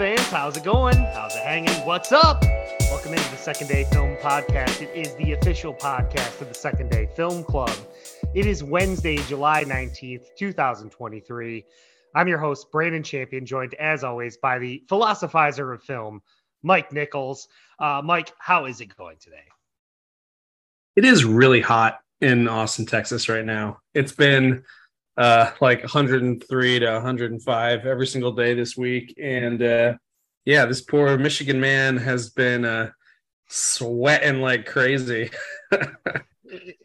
Fans. How's it going? How's it hanging? What's up? Welcome into the Second Day Film Podcast. It is the official podcast of the Second Day Film Club. It is Wednesday, July 19th, 2023. I'm your host, Brandon Champion, joined as always by the philosophizer of film, Mike Nichols. Uh, Mike, how is it going today? It is really hot in Austin, Texas right now. It's been uh, like 103 to 105 every single day this week. And uh, yeah, this poor Michigan man has been uh, sweating like crazy.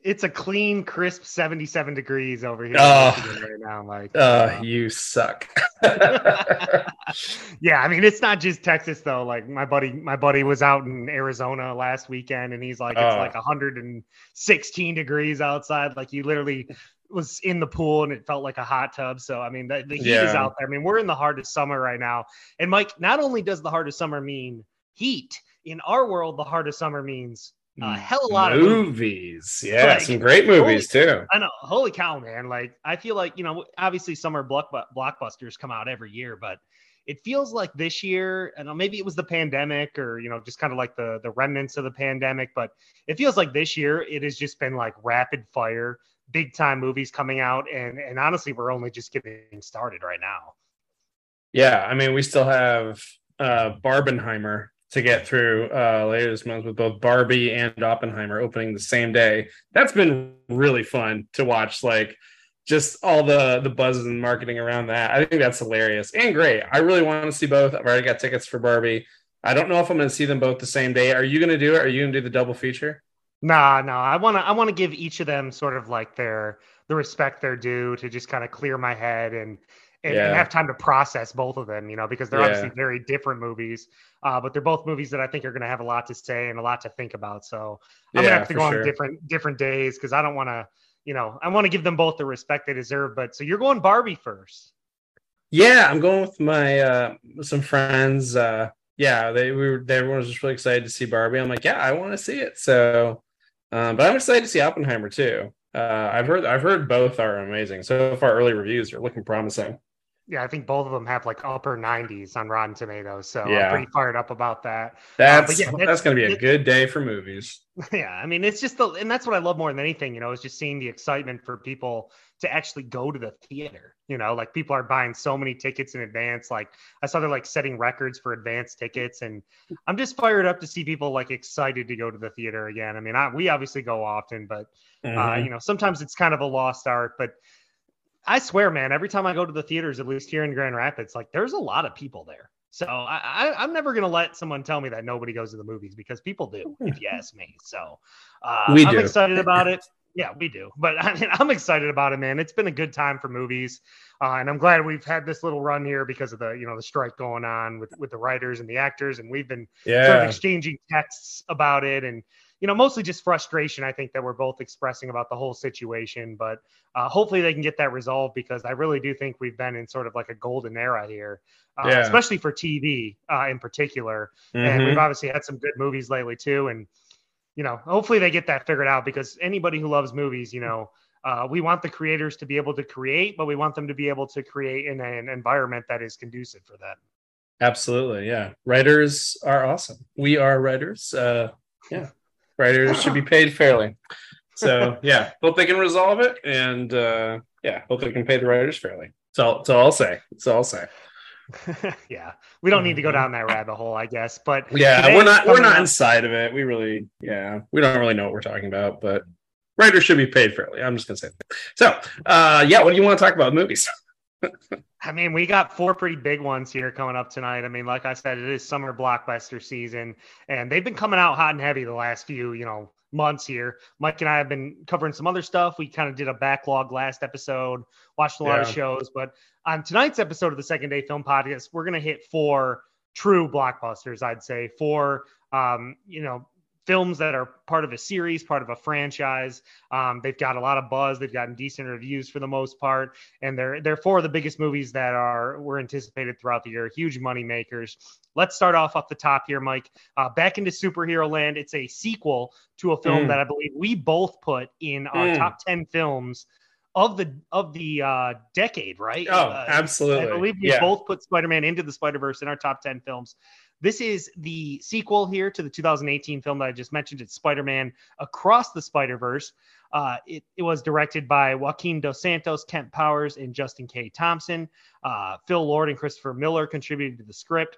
it's a clean, crisp 77 degrees over here oh, right now. Like, uh, you suck. yeah, I mean, it's not just Texas though. Like my buddy, my buddy was out in Arizona last weekend, and he's like, it's like 116 degrees outside. Like you literally was in the pool and it felt like a hot tub. So I mean, the, the heat yeah. is out there. I mean, we're in the hardest summer right now. And Mike, not only does the hardest summer mean heat in our world, the hardest summer means a mm, hell of a lot movies. of movies. Yeah, like, some great movies holy, too. I know. Holy cow, man! Like I feel like you know, obviously summer block, blockbusters come out every year, but it feels like this year, and maybe it was the pandemic or you know, just kind of like the the remnants of the pandemic, but it feels like this year it has just been like rapid fire big time movies coming out and and honestly we're only just getting started right now. Yeah i mean we still have uh barbenheimer to get through uh later this month with both barbie and oppenheimer opening the same day. That's been really fun to watch like just all the the buzz and marketing around that. I think that's hilarious and great. I really want to see both. I've already got tickets for barbie. I don't know if i'm going to see them both the same day. Are you going to do it? Are you going to do the double feature Nah, no, I want to I want to give each of them sort of like their the respect they're due to just kind of clear my head and and, yeah. and, have time to process both of them, you know, because they're yeah. obviously very different movies, uh, but they're both movies that I think are going to have a lot to say and a lot to think about. So I'm yeah, gonna have to go sure. on different different days because I don't want to, you know, I want to give them both the respect they deserve. But so you're going Barbie first. Yeah, I'm going with my uh, some friends. Uh, yeah, they we were everyone was just really excited to see Barbie. I'm like, yeah, I want to see it. So um, but I'm excited to see Oppenheimer too. Uh, I've heard I've heard both are amazing. So far, early reviews are looking promising. Yeah, I think both of them have like upper 90s on Rotten Tomatoes. So yeah. I'm pretty fired up about that. That's uh, yeah, that's, that's going to be a good day for movies. Yeah, I mean, it's just the and that's what I love more than anything. You know, is just seeing the excitement for people to actually go to the theater. You know, like people are buying so many tickets in advance. Like I saw they're like setting records for advance tickets, and I'm just fired up to see people like excited to go to the theater again. I mean, I, we obviously go often, but uh, mm-hmm. uh, you know, sometimes it's kind of a lost art. But I swear, man, every time I go to the theaters, at least here in Grand Rapids, like there's a lot of people there. So I, I, am never gonna let someone tell me that nobody goes to the movies because people do, if you ask me. So uh, we I'm excited about it. Yeah, we do. But I mean, I'm excited about it, man. It's been a good time for movies, uh, and I'm glad we've had this little run here because of the you know the strike going on with with the writers and the actors, and we've been yeah. sort of exchanging texts about it, and you know mostly just frustration. I think that we're both expressing about the whole situation, but uh, hopefully they can get that resolved because I really do think we've been in sort of like a golden era here, uh, yeah. especially for TV uh, in particular, mm-hmm. and we've obviously had some good movies lately too, and you know, hopefully they get that figured out because anybody who loves movies, you know, uh, we want the creators to be able to create, but we want them to be able to create in an environment that is conducive for them. Absolutely, yeah. Writers are awesome. We are writers. Uh, yeah, writers should be paid fairly. So yeah, hope they can resolve it, and uh, yeah, hope they can pay the writers fairly. So, so I'll say. So I'll say. yeah, we don't need to go down that rabbit hole, I guess. But yeah, we're not we're not inside of it. We really, yeah, we don't really know what we're talking about. But writers should be paid fairly. I'm just gonna say. That. So, uh, yeah, what do you want to talk about? Movies. I mean, we got four pretty big ones here coming up tonight. I mean, like I said, it is summer blockbuster season, and they've been coming out hot and heavy the last few, you know, months here. Mike and I have been covering some other stuff. We kind of did a backlog last episode, watched a lot yeah. of shows, but on tonight's episode of the Second Day Film Podcast, we're going to hit four true blockbusters, I'd say, four, um, you know, films that are part of a series, part of a franchise. Um, they've got a lot of buzz. They've gotten decent reviews for the most part, and they're they're four of the biggest movies that are were anticipated throughout the year. Huge money makers. Let's start off off the top here, Mike. Uh, back into superhero land. It's a sequel to a film mm. that I believe we both put in our mm. top ten films of the of the uh, decade, right? Oh, uh, absolutely. I believe we yeah. both put Spider-Man into the Spider-Verse in our top 10 films. This is the sequel here to the 2018 film that I just mentioned. It's Spider-Man Across the Spider-Verse. Uh, it, it, was directed by Joaquin Dos Santos, Kemp Powers, and Justin K. Thompson. Uh, Phil Lord and Christopher Miller contributed to the script.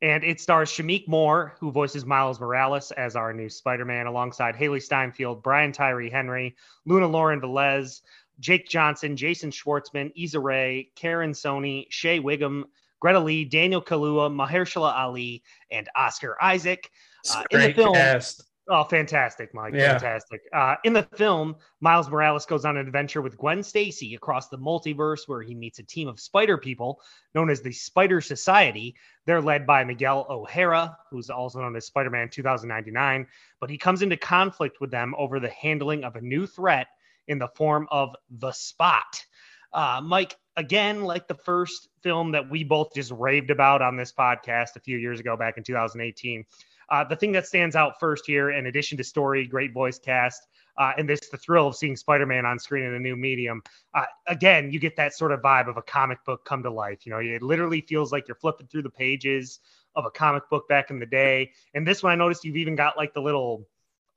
And it stars Shameik Moore, who voices Miles Morales as our new Spider Man, alongside Hailee Steinfeld, Brian Tyree Henry, Luna Lauren Velez, Jake Johnson, Jason Schwartzman, Issa Rae, Karan Soni, Shea Whigham, Greta Lee, Daniel Kaluuya, Mahershala Ali, and Oscar Isaac. Uh, in the film, cast. Oh, fantastic, Mike. Yeah. Fantastic. Uh, in the film, Miles Morales goes on an adventure with Gwen Stacy across the multiverse where he meets a team of spider people known as the Spider Society. They're led by Miguel O'Hara, who's also known as Spider Man 2099, but he comes into conflict with them over the handling of a new threat in the form of the Spot. Uh, Mike, again, like the first film that we both just raved about on this podcast a few years ago back in 2018 uh, the thing that stands out first here, in addition to story, great voice cast, uh, and this the thrill of seeing Spider-Man on screen in a new medium. Uh, again, you get that sort of vibe of a comic book come to life. You know, it literally feels like you're flipping through the pages of a comic book back in the day. And this one, I noticed you've even got like the little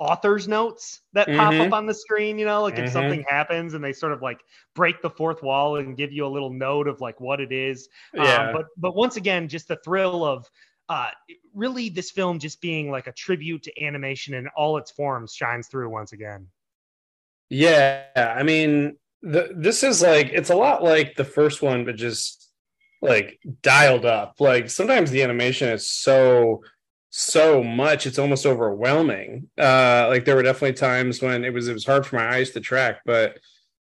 author's notes that mm-hmm. pop up on the screen. You know, like mm-hmm. if something happens and they sort of like break the fourth wall and give you a little note of like what it is. Yeah. Um, but but once again, just the thrill of uh, really this film just being like a tribute to animation in all its forms shines through once again. Yeah, I mean, the, this is like it's a lot like the first one, but just like dialed up. Like sometimes the animation is so so much it's almost overwhelming. Uh, like there were definitely times when it was it was hard for my eyes to track, but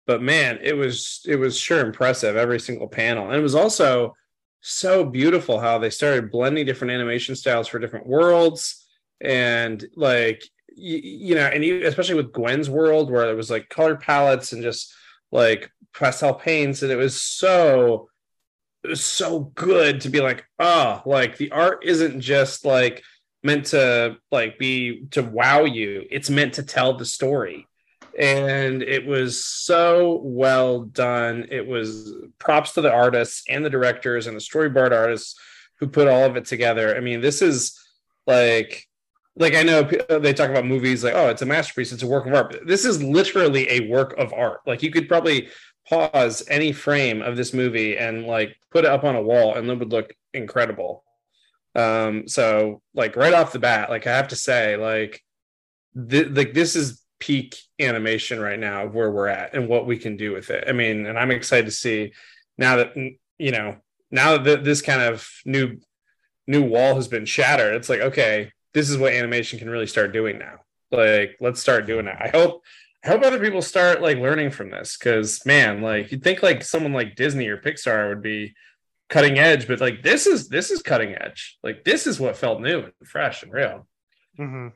but man, it was it was sure impressive every single panel, and it was also so beautiful how they started blending different animation styles for different worlds and like you, you know and you, especially with gwen's world where it was like color palettes and just like pastel paints and it was so it was so good to be like oh like the art isn't just like meant to like be to wow you it's meant to tell the story and it was so well done. It was props to the artists and the directors and the storyboard artists who put all of it together. I mean, this is like like I know uh, they talk about movies like oh, it's a masterpiece, it's a work of art. This is literally a work of art. Like you could probably pause any frame of this movie and like put it up on a wall and it would look incredible. Um so like right off the bat, like I have to say like th- like this is peak animation right now of where we're at and what we can do with it. I mean, and I'm excited to see now that you know now that this kind of new new wall has been shattered. It's like okay, this is what animation can really start doing now. Like let's start doing it. I hope I hope other people start like learning from this because man, like you'd think like someone like Disney or Pixar would be cutting edge, but like this is this is cutting edge. Like this is what felt new and fresh and real. Mm-hmm.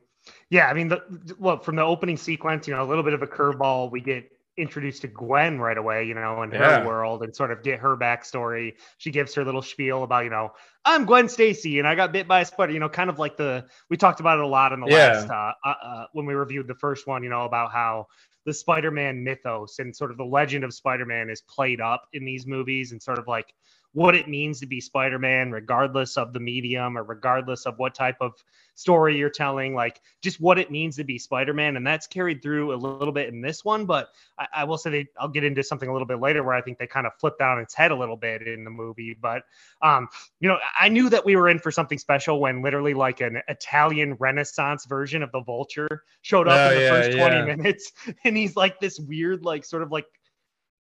Yeah, I mean, the, well, from the opening sequence, you know, a little bit of a curveball. We get introduced to Gwen right away, you know, in yeah. her world and sort of get her backstory. She gives her little spiel about, you know, I'm Gwen Stacy and I got bit by a spider, you know, kind of like the, we talked about it a lot in the yeah. last, uh, uh, uh, when we reviewed the first one, you know, about how the Spider Man mythos and sort of the legend of Spider Man is played up in these movies and sort of like what it means to be Spider Man, regardless of the medium or regardless of what type of story you're telling, like just what it means to be Spider-Man, and that's carried through a little bit in this one. But I, I will say they, I'll get into something a little bit later where I think they kind of flip down its head a little bit in the movie. But um, you know, I knew that we were in for something special when literally like an Italian Renaissance version of the Vulture showed up oh, in the yeah, first 20 yeah. minutes, and he's like this weird, like sort of like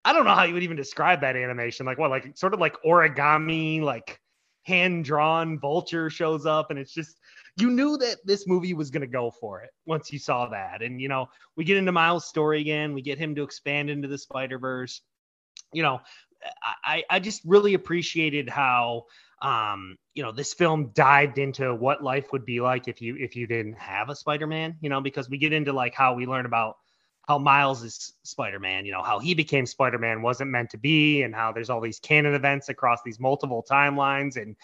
I don't know how you would even describe that animation. Like what, like sort of like origami, like hand drawn vulture shows up, and it's just you knew that this movie was going to go for it once you saw that. And, you know, we get into Miles' story again, we get him to expand into the Spider Verse. You know, I, I just really appreciated how um you know this film dived into what life would be like if you if you didn't have a spider-man you know because we get into like how we learn about how miles is spider-man you know how he became spider-man wasn't meant to be and how there's all these canon events across these multiple timelines and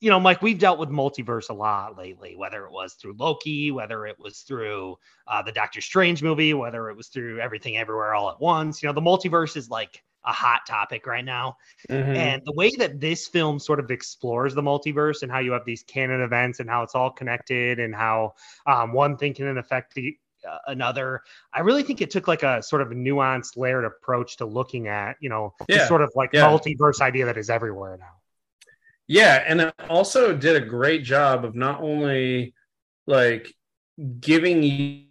you know, Mike, we've dealt with multiverse a lot lately, whether it was through Loki, whether it was through uh, the Doctor Strange movie, whether it was through everything everywhere all at once. You know, the multiverse is like a hot topic right now. Mm-hmm. And the way that this film sort of explores the multiverse and how you have these canon events and how it's all connected and how um, one thing can affect the, uh, another. I really think it took like a sort of nuanced, layered approach to looking at, you know, yeah. sort of like yeah. multiverse idea that is everywhere now. Yeah, and it also did a great job of not only like giving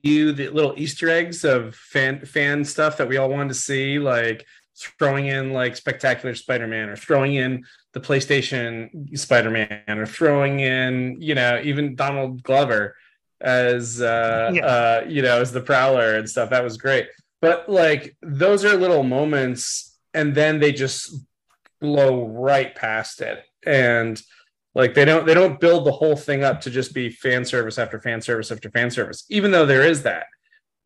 you the little Easter eggs of fan fan stuff that we all wanted to see, like throwing in like Spectacular Spider-Man or throwing in the PlayStation Spider-Man or throwing in, you know, even Donald Glover as uh, yeah. uh you know, as the Prowler and stuff. That was great. But like those are little moments and then they just blow right past it and like they don't they don't build the whole thing up to just be fan service after fan service after fan service even though there is that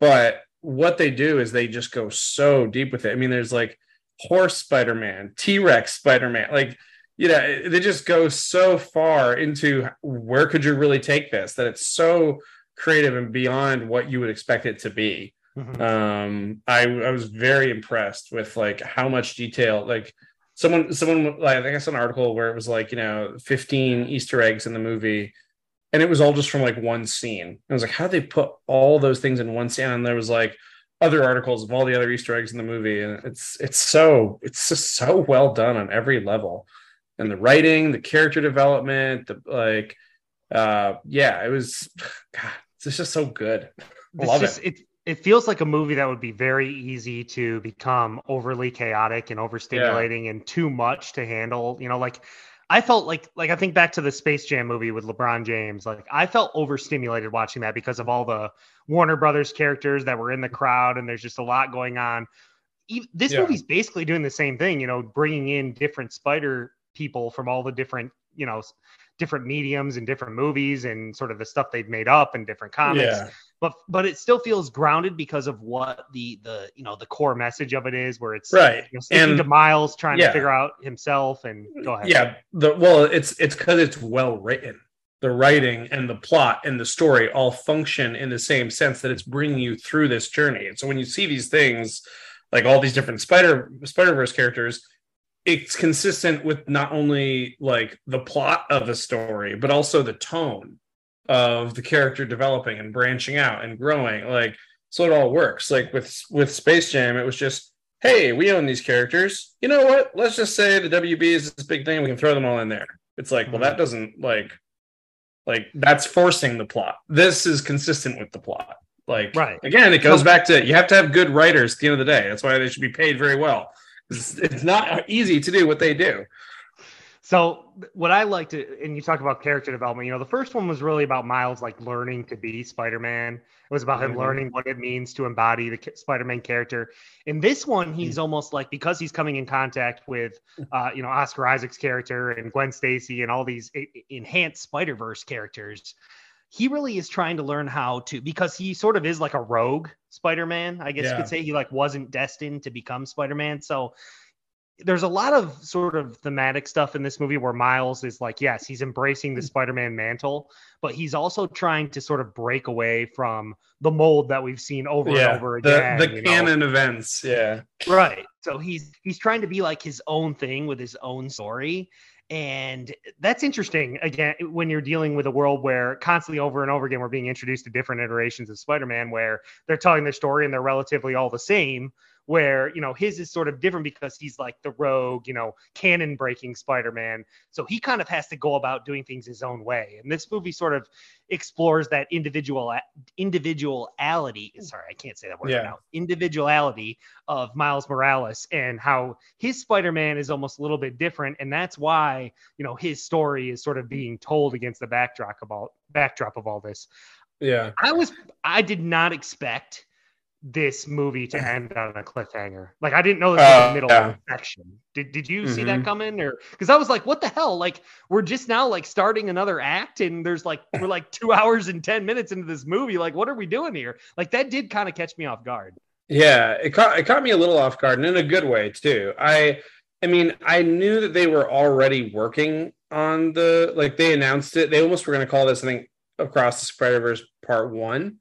but what they do is they just go so deep with it i mean there's like horse spider-man t-rex spider-man like you know they just go so far into where could you really take this that it's so creative and beyond what you would expect it to be mm-hmm. um i i was very impressed with like how much detail like someone someone like I saw an article where it was like you know 15 Easter eggs in the movie, and it was all just from like one scene. I was like, how did they put all those things in one scene? And there was like other articles of all the other Easter eggs in the movie, and it's it's so it's just so well done on every level, and the writing, the character development, the like, uh, yeah, it was, God, it's just so good. I love just, it. it it feels like a movie that would be very easy to become overly chaotic and overstimulating yeah. and too much to handle. You know, like I felt like like I think back to the Space Jam movie with LeBron James. Like I felt overstimulated watching that because of all the Warner Brothers characters that were in the crowd, and there's just a lot going on. This yeah. movie's basically doing the same thing. You know, bringing in different Spider people from all the different you know different mediums and different movies and sort of the stuff they've made up and different comics. Yeah. But but it still feels grounded because of what the the you know the core message of it is where it's right. you know, sticking and, to miles trying yeah. to figure out himself and go ahead. Yeah the well it's it's because it's well written. The writing and the plot and the story all function in the same sense that it's bringing you through this journey. And so when you see these things like all these different spider spider verse characters it's consistent with not only like the plot of a story but also the tone of the character developing and branching out and growing like so it all works. Like with with space jam it was just hey we own these characters. You know what? Let's just say the wb is this big thing we can throw them all in there. It's like well that mm-hmm. doesn't like like that's forcing the plot. This is consistent with the plot. Like right. again it goes back to you have to have good writers at the end of the day. That's why they should be paid very well it's, not easy to do what they do so what I like to, and you talk about character development, you know, the first one was really about Miles like learning to be Spider-Man. It was about him mm-hmm. learning what it means to embody the Spider-Man character. In this one, he's mm-hmm. almost like because he's coming in contact with, uh, you know, Oscar Isaac's character and Gwen Stacy and all these enhanced Spider-Verse characters. He really is trying to learn how to because he sort of is like a rogue Spider-Man. I guess yeah. you could say he like wasn't destined to become Spider-Man. So there's a lot of sort of thematic stuff in this movie where Miles is like, yes, he's embracing the. Spider-Man mantle, but he's also trying to sort of break away from the mold that we've seen over yeah, and over again. The, the canon know? events, yeah. Right. So he's he's trying to be like his own thing with his own story. And that's interesting again when you're dealing with a world where constantly over and over again we're being introduced to different iterations of Spider-Man where they're telling their story and they're relatively all the same where you know his is sort of different because he's like the rogue you know canon breaking spider-man. So he kind of has to go about doing things his own way. And this movie sort of explores that individual individuality. Sorry i can't say that word yeah. now. Individuality of miles morales and how his spider-man is almost a little bit different. And that's why you know his story is sort of being told against the backdrop of all backdrop of all this. Yeah. I was i did not expect this movie to end on a cliffhanger. Like I didn't know this was uh, the middle yeah. section. Did did you mm-hmm. see that mm-hmm. coming or because I was like, what the hell? Like we're just now like starting another act and there's like we're like two hours and ten minutes into this movie. Like what are we doing here? Like that did kind of catch me off guard. Yeah, it caught it caught me a little off guard and in a good way too. I I mean, I knew that they were already working on the like they announced it. They almost were going to call this I think across the Spider Verse Part One.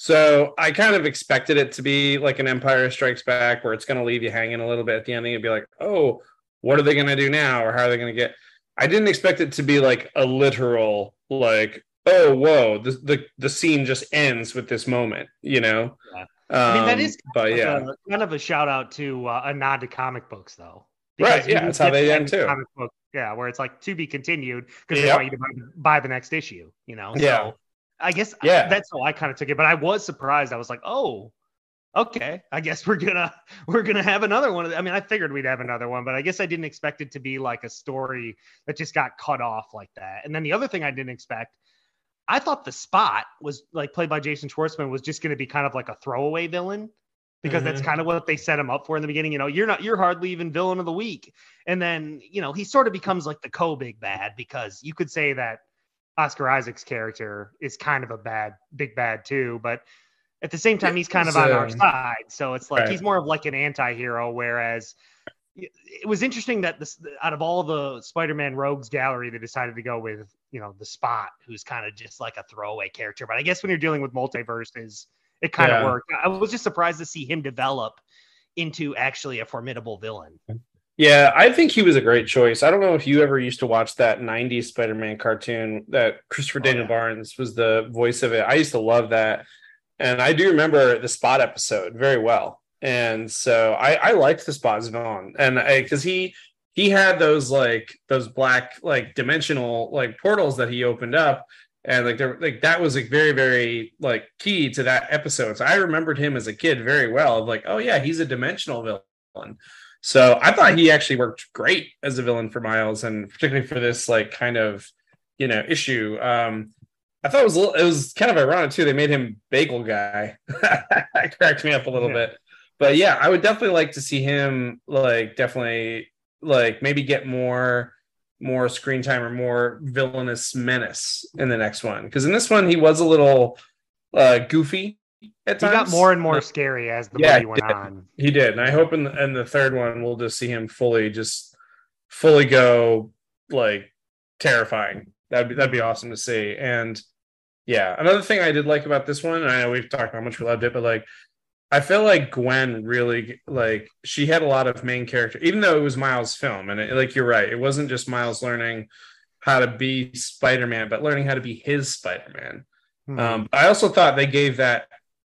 So I kind of expected it to be like an Empire Strikes Back, where it's going to leave you hanging a little bit at the ending and be like, oh, what are they going to do now, or how are they going to get? I didn't expect it to be like a literal like, oh, whoa, the the, the scene just ends with this moment, you know. Yeah. I mean, that Um, is but like yeah, a, kind of a shout out to uh, a nod to comic books, though. Right, Because you yeah, do that's how they end, too. Comic book, yeah, where it's like to be continued because they Yep. want you to buy, buy the next issue. You know. Yeah. So I guess Yeah. that's how I kind of took it, but I was surprised. I was like, oh. Okay, I guess we're gonna we're gonna have another one. I mean, I figured we'd have another one, but I guess I didn't expect it to be like a story that just got cut off like that. And then the other thing I didn't expect I thought the spot was like played by Jason Schwartzman was just going to be kind of like a throwaway villain because that's Mhm. kind of what they set him up for in the beginning. You know, you're not, you're hardly even villain of the week. And then, you know, he sort of becomes like the co big bad because you could say that Oscar Isaac's character is kind of a bad, big bad too. But at the same time, he's kind of on our side. So it's like right. he's more of like an anti hero. Whereas it was interesting that this out of all the Spider-Man rogues gallery, they decided to go with you know the Spot, who's kind of just like a throwaway character. But I guess when you're dealing with multiverses, it kind of Yeah. worked. I was just surprised to see him develop into actually a formidable villain. Yeah, I think he was a great choice. I don't know if you ever used to watch that 90s Spider Man cartoon that Christopher Oh, Daniel yeah. Barnes was the voice of it. I used to love that. And I do remember the Spot episode very well. And so I, I liked the Spot villain. And because he, he had those like those black like dimensional like portals that he opened up and like there like that was like very very like key to that episode so i remembered him as a kid very well of like oh yeah he's a dimensional villain so I thought he actually worked great as a villain for Miles, and particularly for this like kind of you know issue. Um, I thought it was a little, it was kind of ironic too. They made him Bagel Guy. that cracked me up a little Yeah. bit. But yeah, I would definitely like to see him like definitely like maybe get more more screen time or more villainous menace in the next one because in this one he was a little uh goofy at He times. got more and more scary as the Yeah, movie went did. on. He did, and I hope in the, in the third one we'll just see him fully, just fully go like terrifying. That'd be that'd be awesome to see. And yeah, another thing I did like about this one, and I know we've talked about how much we loved it, but like I feel like Gwen really like she had a lot of main character, even though it was Miles' film, and it, like you're right, it wasn't just Miles learning how to be Spider-Man, but learning how to be his Spider-Man. Hmm. Um, I also thought they gave that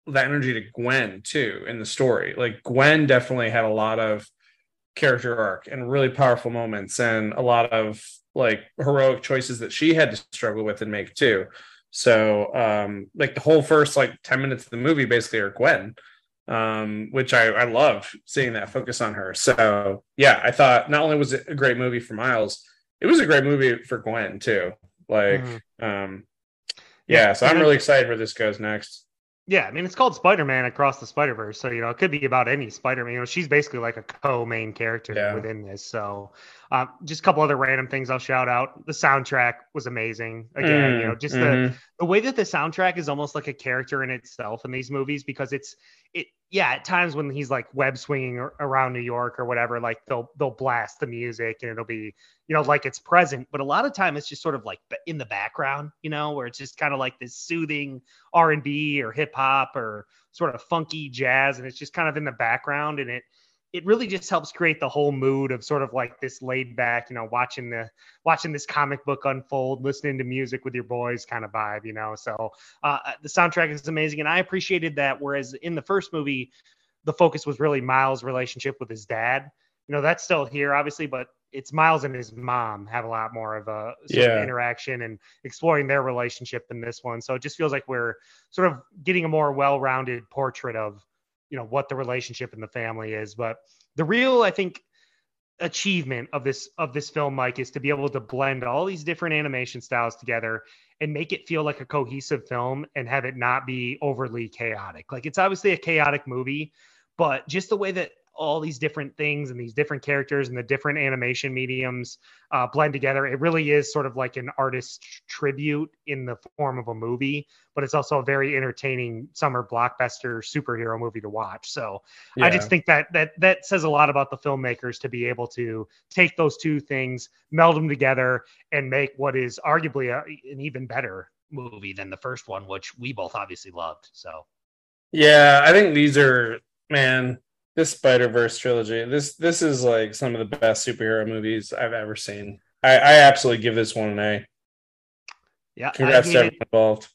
that energy to Gwen too in the story. Like Gwen definitely had a lot of character arc and really powerful moments and a lot of like heroic choices that she had to struggle with and make too. So um like the whole first like 10 minutes of the movie basically are Gwen. Um, which I, I love seeing that focus on her. So yeah, I thought not only was it a great movie for Miles, it was a great movie for Gwen too. Like Mhm. um yeah, so I'm really excited where this goes next. Yeah, I mean it's called Spider-Man Across the Spider-Verse, so you know it could be about any Spider-Man. You know, she's basically like a co-main character Yeah. within this. So, um, just a couple other random things I'll shout out. The soundtrack was amazing. Again, you know, just the Mhm. the way that the soundtrack is almost like a character in itself in these movies because it's it yeah at times when he's like web swinging ar- around New York or whatever like they'll they'll blast the music and it'll be you know like it's present but a lot of time it's just sort of like in the background you know where it's just kind of like this soothing R&B or hip hop or sort of funky jazz and it's just kind of in the background and it it really just helps create the whole mood of sort of like this laid back you know watching the watching this comic book unfold, listening to music with your boys kind of vibe, you know. So uh, the soundtrack is amazing, and I appreciated that. Whereas in the first movie, the focus was really Miles' relationship with his dad. You know, that's still here, obviously, but it's Miles and his mom have a lot more of a sort Yeah. of interaction and exploring their relationship in this one. So it just feels like we're sort of getting a more well-rounded portrait of, you know, what the relationship in the family is. But the real, I think, achievement of this of this film mike is to be able to blend all these different animation styles together and make it feel like a cohesive film and have it not be overly chaotic like it's obviously a chaotic movie but just the way that all these different things and these different characters and the different animation mediums uh, blend together. It really is sort of like an artist tribute in the form of a movie, but it's also a very entertaining summer blockbuster superhero movie to watch. So yeah. I just think that that that says a lot about the filmmakers to be able to take those two things, meld them together, and make what is arguably a, an even better movie than the first one, which we both obviously loved. So. Yeah, I think these are man this Spider Verse trilogy. This this is like some of the best superhero movies I've ever seen. I, I absolutely give this one an A. Yeah, congrats to everyone involved.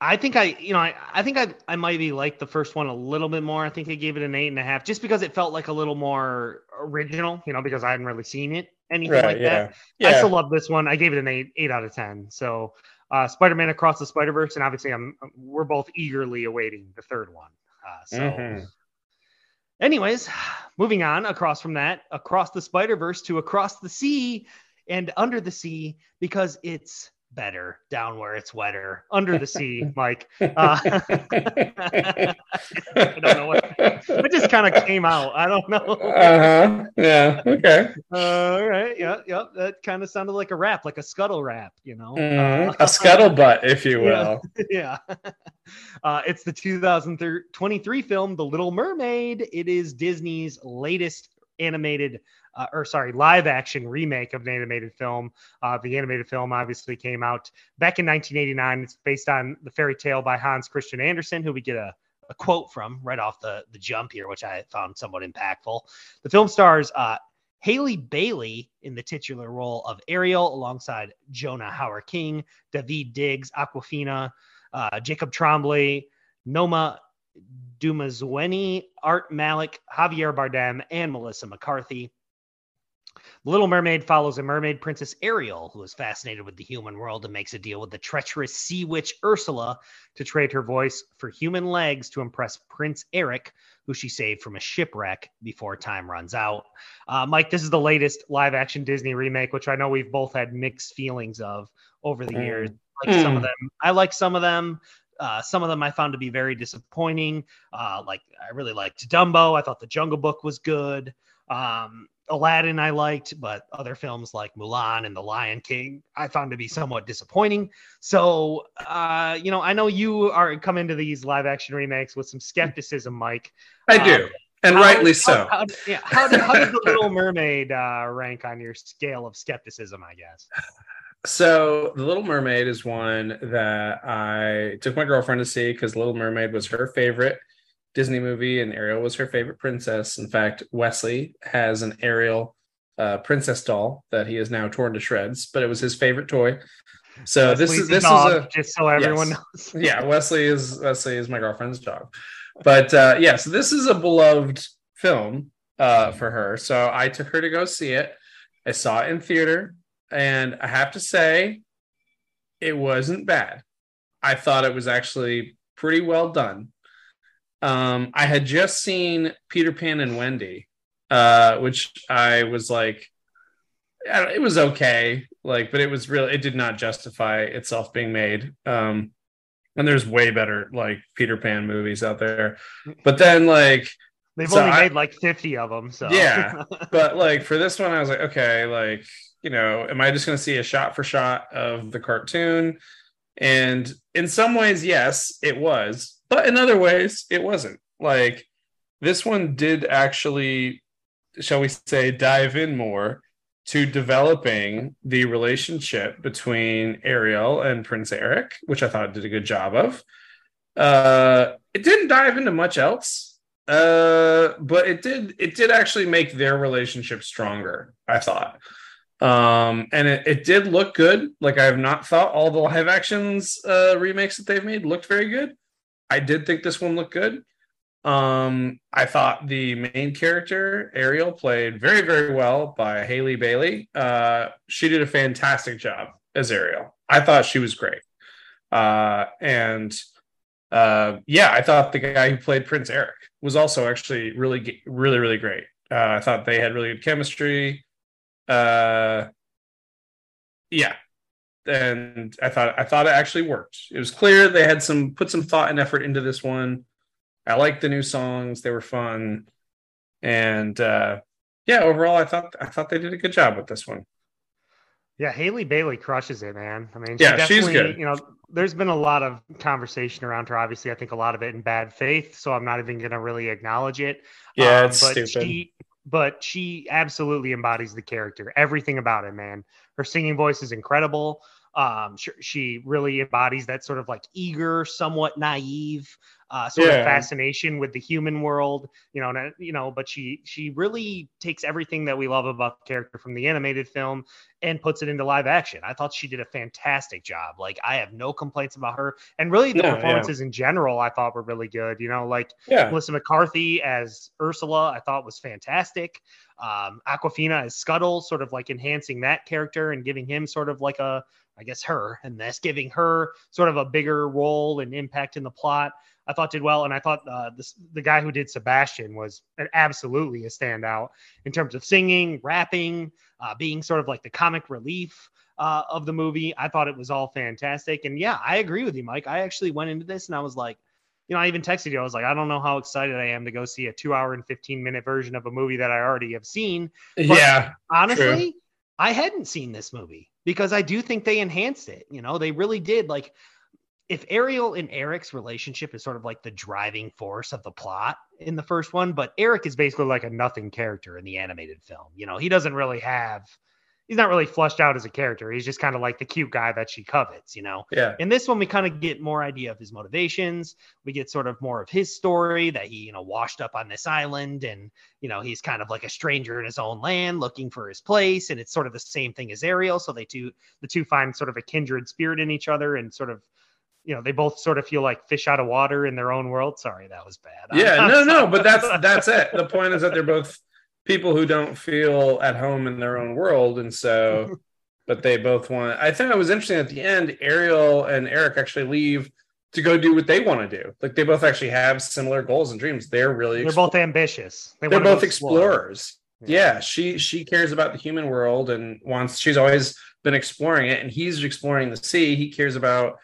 I think I, you know, I, I think I, I might be like the first one a little bit more. I think I gave it an eight and a half, just because it felt like a little more original, you know, because I hadn't really seen it, anything right, like yeah. that. Yeah. I still love this one. I gave it an eight, eight out of ten. So, uh, Spider-Man Across the Spider-Verse, and obviously, I'm we're both eagerly awaiting the third one. Uh, so, mm-hmm. Anyways, moving on across from that, across the Spider Verse to across the sea and under the sea because it's better down where it's wetter under the sea mike. Uh, i don't know what it just kind of came out i don't know. Uh-huh yeah okay. Uh, all right yeah yeah that kind of sounded like a rap like a scuttle rap you know? Mm-hmm. uh, a scuttlebutt if you will. yeah, yeah. Uh, it's the 2023 film the little mermaid. It is disney's latest animated uh, or sorry, live action remake of an animated film. Uh, the animated film obviously came out back in 1989. It's based on the fairy tale by Hans Christian Andersen, who we get a, a quote from right off the, the jump here, which I found somewhat impactful. The film stars uh, Halle Bailey in the titular role of Ariel alongside Jonah Howard King, Daveed Diggs, Awkwafina, uh, Jacob Tremblay, Noma Dumezweni, Art Malik, Javier Bardem, and Melissa McCarthy. The Little Mermaid follows a mermaid princess Ariel, who is fascinated with the human world and makes a deal with the treacherous sea witch Ursula to trade her voice for human legs to impress Prince Eric, who she saved from a shipwreck before time runs out. Uh, Mike, this is the latest live action Disney remake, which I know we've both had mixed feelings of over the mm. years. Like mm. some of them, I like some of them. Uh, some of them I found to be very disappointing. Uh, like I really liked Dumbo. I thought The Jungle Book was good. Um, Aladdin I liked, but other films like Mulan and The Lion King I found to be somewhat disappointing. So, uh, you know, I know you are coming to these live action remakes with some skepticism, Mike. I do, um, and how, rightly so. How, how, yeah, how, did, how did The Little Mermaid uh, rank on your scale of skepticism? I guess. So, The Little Mermaid is one that I took my girlfriend to see because Little Mermaid was her favorite Disney movie, and Ariel was her favorite princess. In fact, Wesley has an Ariel uh, princess doll that he has now torn to shreds, but it was his favorite toy. So Wesley's this is this dog, is a just so everyone yes. knows. yeah, Wesley is Wesley is my girlfriend's dog, but uh, yeah, so this is a beloved film uh, for her. So I took her to go see it. I saw it in theater, and I have to say, it wasn't bad. I thought it was actually pretty well done. Um, I had just seen Peter Pan and Wendy, uh, which I was like, it was okay, like, but it was really, it did not justify itself being made. Um, and there's way better like Peter Pan movies out there, but then like they've so only I, made like 50 of them. So yeah, but like for this one, I was like, okay, like you know, am I just going to see a shot for shot of the cartoon? And in some ways, yes, it was but in other ways, it wasn't. Like this one did actually, shall we say, dive in more to developing the relationship between Ariel and Prince Eric, which I thought did a good job of. Uh, it didn't dive into much else, uh, but it did. It did actually make their relationship stronger. I thought, um, and it, it did look good. Like I have not thought all the live actions uh, remakes that they've made looked very good. I did think this one looked good. Um, I thought the main character, Ariel, played very, very well by Halle Bailey. Uh, she did a fantastic job as Ariel. I thought she was great. Uh, and uh, yeah, I thought the guy who played Prince Eric was also actually really, really, really great. Uh, I thought they had really good chemistry. Uh, yeah, and I thought I thought it actually worked. It was clear they had some put some thought and effort into this one. I liked the new songs; they were fun. And uh, yeah, overall, I thought I thought they did a good job with this one. Yeah, Halle Bailey crushes it, man. I mean, she yeah, she's good. You know, there's been a lot of conversation around her. Obviously, I think a lot of it in bad faith, so I'm not even going to really acknowledge it. Yeah, um, it's but stupid. She, but she absolutely embodies the character. Everything about it, man. Her singing voice is incredible. Um, she, she really embodies that sort of like eager, somewhat naive uh, sort yeah. of fascination with the human world, you know, and, you know, but she she really takes everything that we love about the character from the animated film and puts it into live action. I thought she did a fantastic job. Like I have no complaints about her, and really the performances yeah. in general I thought were really good. You know, like yeah. Melissa McCarthy as Ursula, I thought was fantastic. Um, Awkwafina as Scuttle, sort of like enhancing that character and giving him sort of like a I guess her, and that's giving her sort of a bigger role and impact in the plot. I thought did well, and I thought uh, this, the guy who did Sebastian was an, absolutely a standout in terms of singing, rapping, uh, being sort of like the comic relief uh, of the movie. I thought it was all fantastic, and yeah, I agree with you, Mike. I actually went into this and I was like, you know, I even texted you. I was like, I don't know how excited I am to go see a two-hour and fifteen-minute version of a movie that I already have seen. But yeah, honestly, true. I hadn't seen this movie because I do think they enhanced it. You know, they really did. Like if Ariel and Eric's relationship is sort of like the driving force of the plot in the first one, but Eric is basically like a nothing character in the animated film. You know, he doesn't really have he's not really fleshed out as a character. He's just kind of like the cute guy that she covets, you know. Yeah. In this one, we kind of get more idea of his motivations. We get sort of more of his story that he, you know, washed up on this island, and you know he's kind of like a stranger in his own land, looking for his place. And it's sort of the same thing as Ariel. So they two, the two find sort of a kindred spirit in each other, and sort of you know they both sort of feel like fish out of water in their own world sorry that was bad yeah no no but that's that's it the point is that they're both people who don't feel at home in their own world and so but they both want i think it was interesting at the end ariel and eric actually leave to go do what they want to do like they both actually have similar goals and dreams they're really they're both ambitious they are both explorers yeah. yeah she she cares about the human world and wants she's always been exploring it and he's exploring the sea he cares about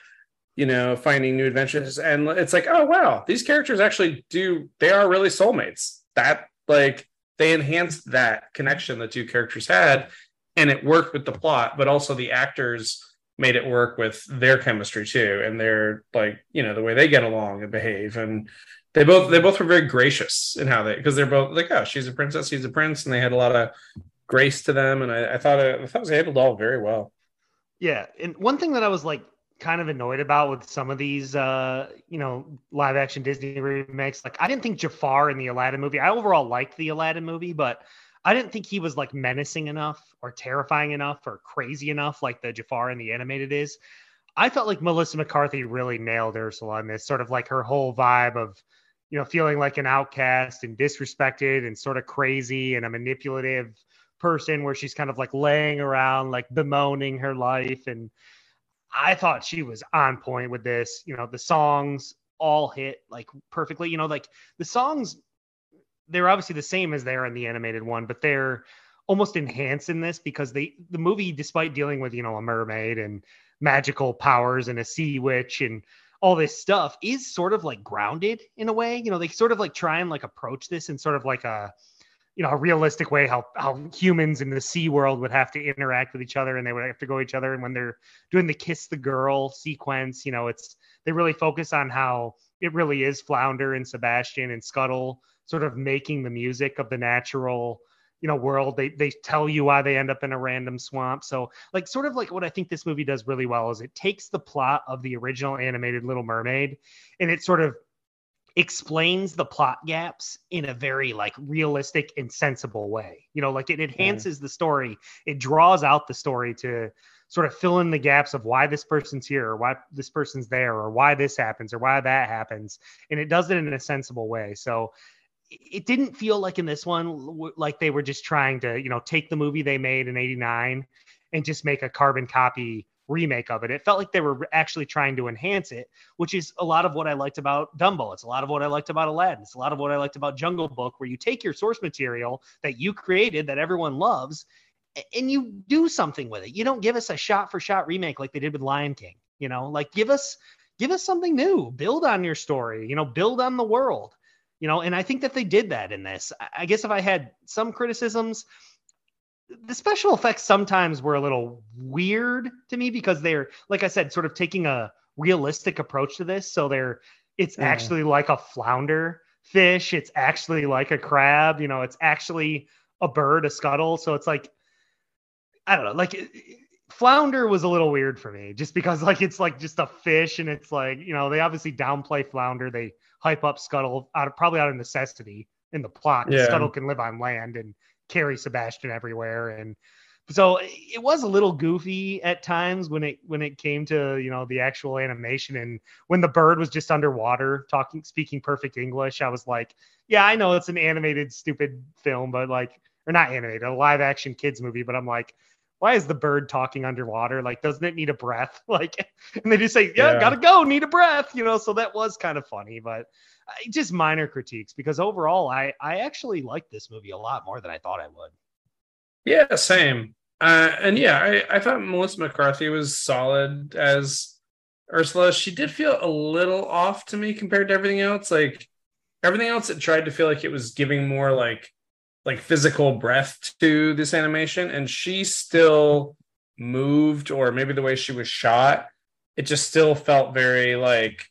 you know, finding new adventures. And it's like, oh wow, these characters actually do they are really soulmates. That like they enhanced that connection the two characters had, and it worked with the plot, but also the actors made it work with their chemistry too, and their like, you know, the way they get along and behave. And they both they both were very gracious in how they because they're both like, oh, she's a princess, he's a prince, and they had a lot of grace to them. And I, I thought it, I thought it was handled all very well. Yeah, and one thing that I was like kind of annoyed about with some of these uh you know live action disney remakes. Like i didn't think jafar in the aladdin movie i overall liked the aladdin movie but i didn't think he was like menacing enough or terrifying enough or crazy enough like the jafar in the animated is. I felt like melissa mccarthy really nailed ursula in this sort of like her whole vibe of you know feeling like an outcast and disrespected and sort of crazy and a manipulative person where she's kind of like laying around like bemoaning her life and I thought she was on point with this. You know, the songs all hit like perfectly. You know, like the songs, they're obviously the same as they are in the animated one, but they're almost enhanced in this because they the movie, despite dealing with you know a mermaid and magical powers and a sea witch and all this stuff, is sort of like grounded in a way. You know, they sort of like try and like approach this in sort of like a you know a realistic way how how humans in the sea world would have to interact with each other and they would have to go each other. And when they're doing the kiss the girl sequence you know it's they really focus on how it really is flounder and sebastian and scuttle sort of making the music of the natural you know world. They they tell you why they end up in a random swamp. So like sort of like what i think this movie does really well is it takes the plot of the original animated little mermaid and it sort of explains the plot gaps in a very like realistic and sensible way. You know, like it enhances the story. It draws out the story to sort of fill in the gaps of why this person's here or why this person's there or why this happens or why that happens and it does it in a sensible way. So it didn't feel like in this one like they were just trying to, you know, take the movie they made in 89 and just make a carbon copy remake of it. It felt like they were actually trying to enhance it, which is a lot of what I liked about Dumbo. It's a lot of what I liked about Aladdin. It's a lot of what I liked about Jungle Book, where you take your source material that you created that everyone loves and you do something with it. You don't give us a shot for shot remake like they did with Lion King. You know, like give us give us something new. Build on your story. You know, build on the world. you know, and I think that they did that in this. I guess if I had some criticisms, the special effects sometimes were a little weird to me because they're, like I said, sort of taking a realistic approach to this. So they're, it's yeah. actually like a flounder fish. It's actually like a crab. You know, it's actually a bird, a scuttle. So it's like, I don't know, like flounder was a little weird for me just because like it's like just a fish and it's like, you know, they obviously downplay flounder. They hype up scuttle out of probably out of necessity in the plot. Yeah. Scuttle can live on land and carry Sebastian everywhere. And so it was a little goofy at times when it when it came to you know the actual animation and when the bird was just underwater talking speaking perfect english i was like yeah i know it's an animated stupid film but like or not animated a live action kids movie but i'm like why is the bird talking underwater like doesn't it need a breath like and they just say yeah, yeah. gotta go need a breath you know so that was kind of funny but just minor critiques because overall i i actually like this movie a lot more than i thought i would. Yeah same. Uh, and yeah I, I thought melissa mccarthy was solid as ursula. She did feel a little off to me compared to everything else. Like everything else it tried to feel like it was giving more like like physical breath to this animation and she still moved or maybe the way she was shot it just still felt very like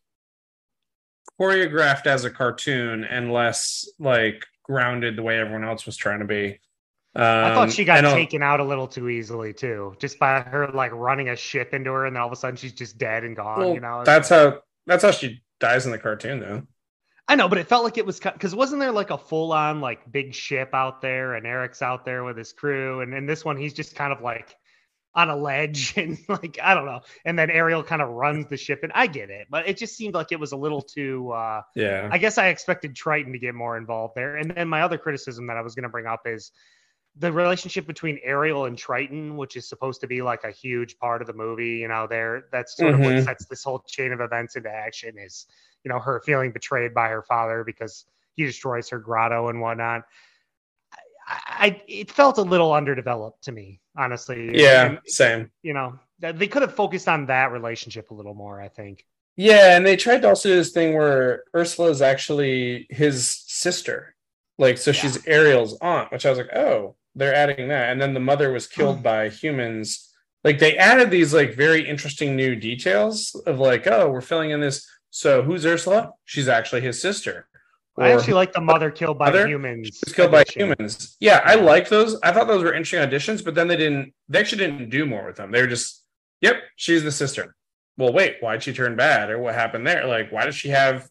choreographed as a cartoon and less like grounded the way everyone else was trying to be. Um, I thought she got taken out a little too easily too, just by her like running a ship into her, and then all of a sudden she's just dead and gone. Well, you know, that's how that's how she dies in the cartoon, though. I know, but it felt like it was because wasn't there like a full on like big ship out there, and Eric's out there with his crew, and in this one he's just kind of like on a ledge and like I don't know. And then Ariel kind of runs the ship and I get it, but it just seemed like it was a little too uh yeah. I guess I expected Triton to get more involved there. And then my other criticism that I was going to bring up is the relationship between Ariel and Triton, which is supposed to be like a huge part of the movie, you know, there that's sort mm-hmm. of what mm-hmm. sets this whole chain of events into action is, you know, her feeling betrayed by her father because he destroys her grotto and whatnot. I, it felt a little underdeveloped to me, honestly. Yeah, and, same. You know, they could have focused on that relationship a little more. I think. Yeah, and they tried to also do this thing where Ursula is actually his sister, like so yeah. she's Ariel's aunt, which I was like, oh, they're adding that, and then the mother was killed mm. by humans. Like they added these like very interesting new details of like, oh, we're filling in this. So who's Ursula? She's actually his sister. I actually like the mother killed by mother? humans. She's killed edition. by humans. Yeah, I like those. I thought those were interesting additions, but then they didn't. They actually didn't do more with them. They were just, yep, she's the sister. Well, wait, why'd she turn bad, or what happened there? Like, why does she have,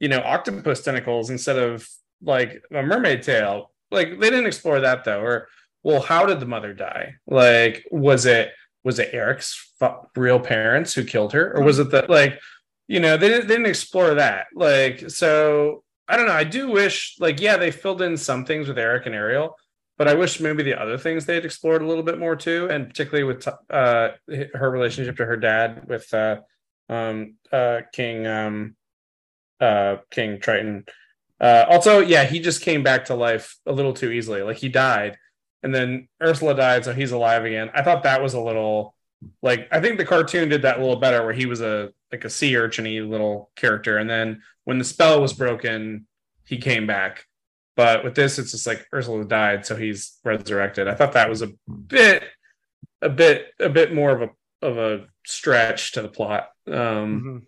you know, octopus tentacles instead of like a mermaid tail? Like, they didn't explore that though. Or, well, how did the mother die? Like, was it was it Eric's real parents who killed her, or was hmm. it that like, you know, they didn't, they didn't explore that. Like, so I don't know. I do wish, like, yeah, they filled in some things with Eric and Ariel, but I wish maybe the other things they'd explored a little bit more too, and particularly with uh, her relationship to her dad with uh, um, uh, King um, uh, King Triton. Uh, also, yeah, he just came back to life a little too easily. Like he died, and then Ursula died, so he's alive again. I thought that was a little like I think the cartoon did that a little better, where he was a like a sea urchiny little character, and then when the spell was broken, he came back. But with this, it's just like Ursula died, so he's resurrected. I thought that was a bit, a bit, a bit more of a of a stretch to the plot. Um, mm-hmm.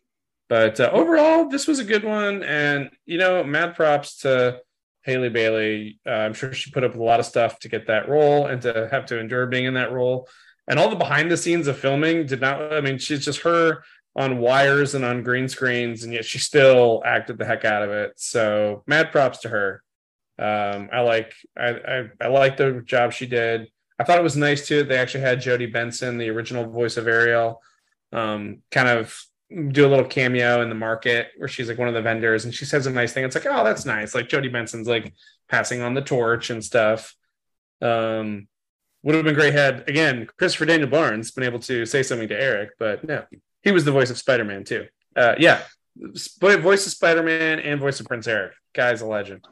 But uh, overall, this was a good one, and you know, mad props to Halle Bailey. Uh, I'm sure she put up a lot of stuff to get that role and to have to endure being in that role. And all the behind the scenes of filming did not. I mean, she's just her on wires and on green screens, and yet she still acted the heck out of it. So mad props to her. Um, I like I, I, I like the job she did. I thought it was nice too. They actually had Jodi Benson, the original voice of Ariel, um, kind of do a little cameo in the market where she's like one of the vendors, and she says a nice thing. It's like, oh, that's nice. Like Jodi Benson's like passing on the torch and stuff. Um, would have been great had again Christopher Daniel Barnes been able to say something to Eric, but no, he was the voice of Spider Man too. Uh, yeah, voice of Spider Man and voice of Prince Eric. Guy's a legend.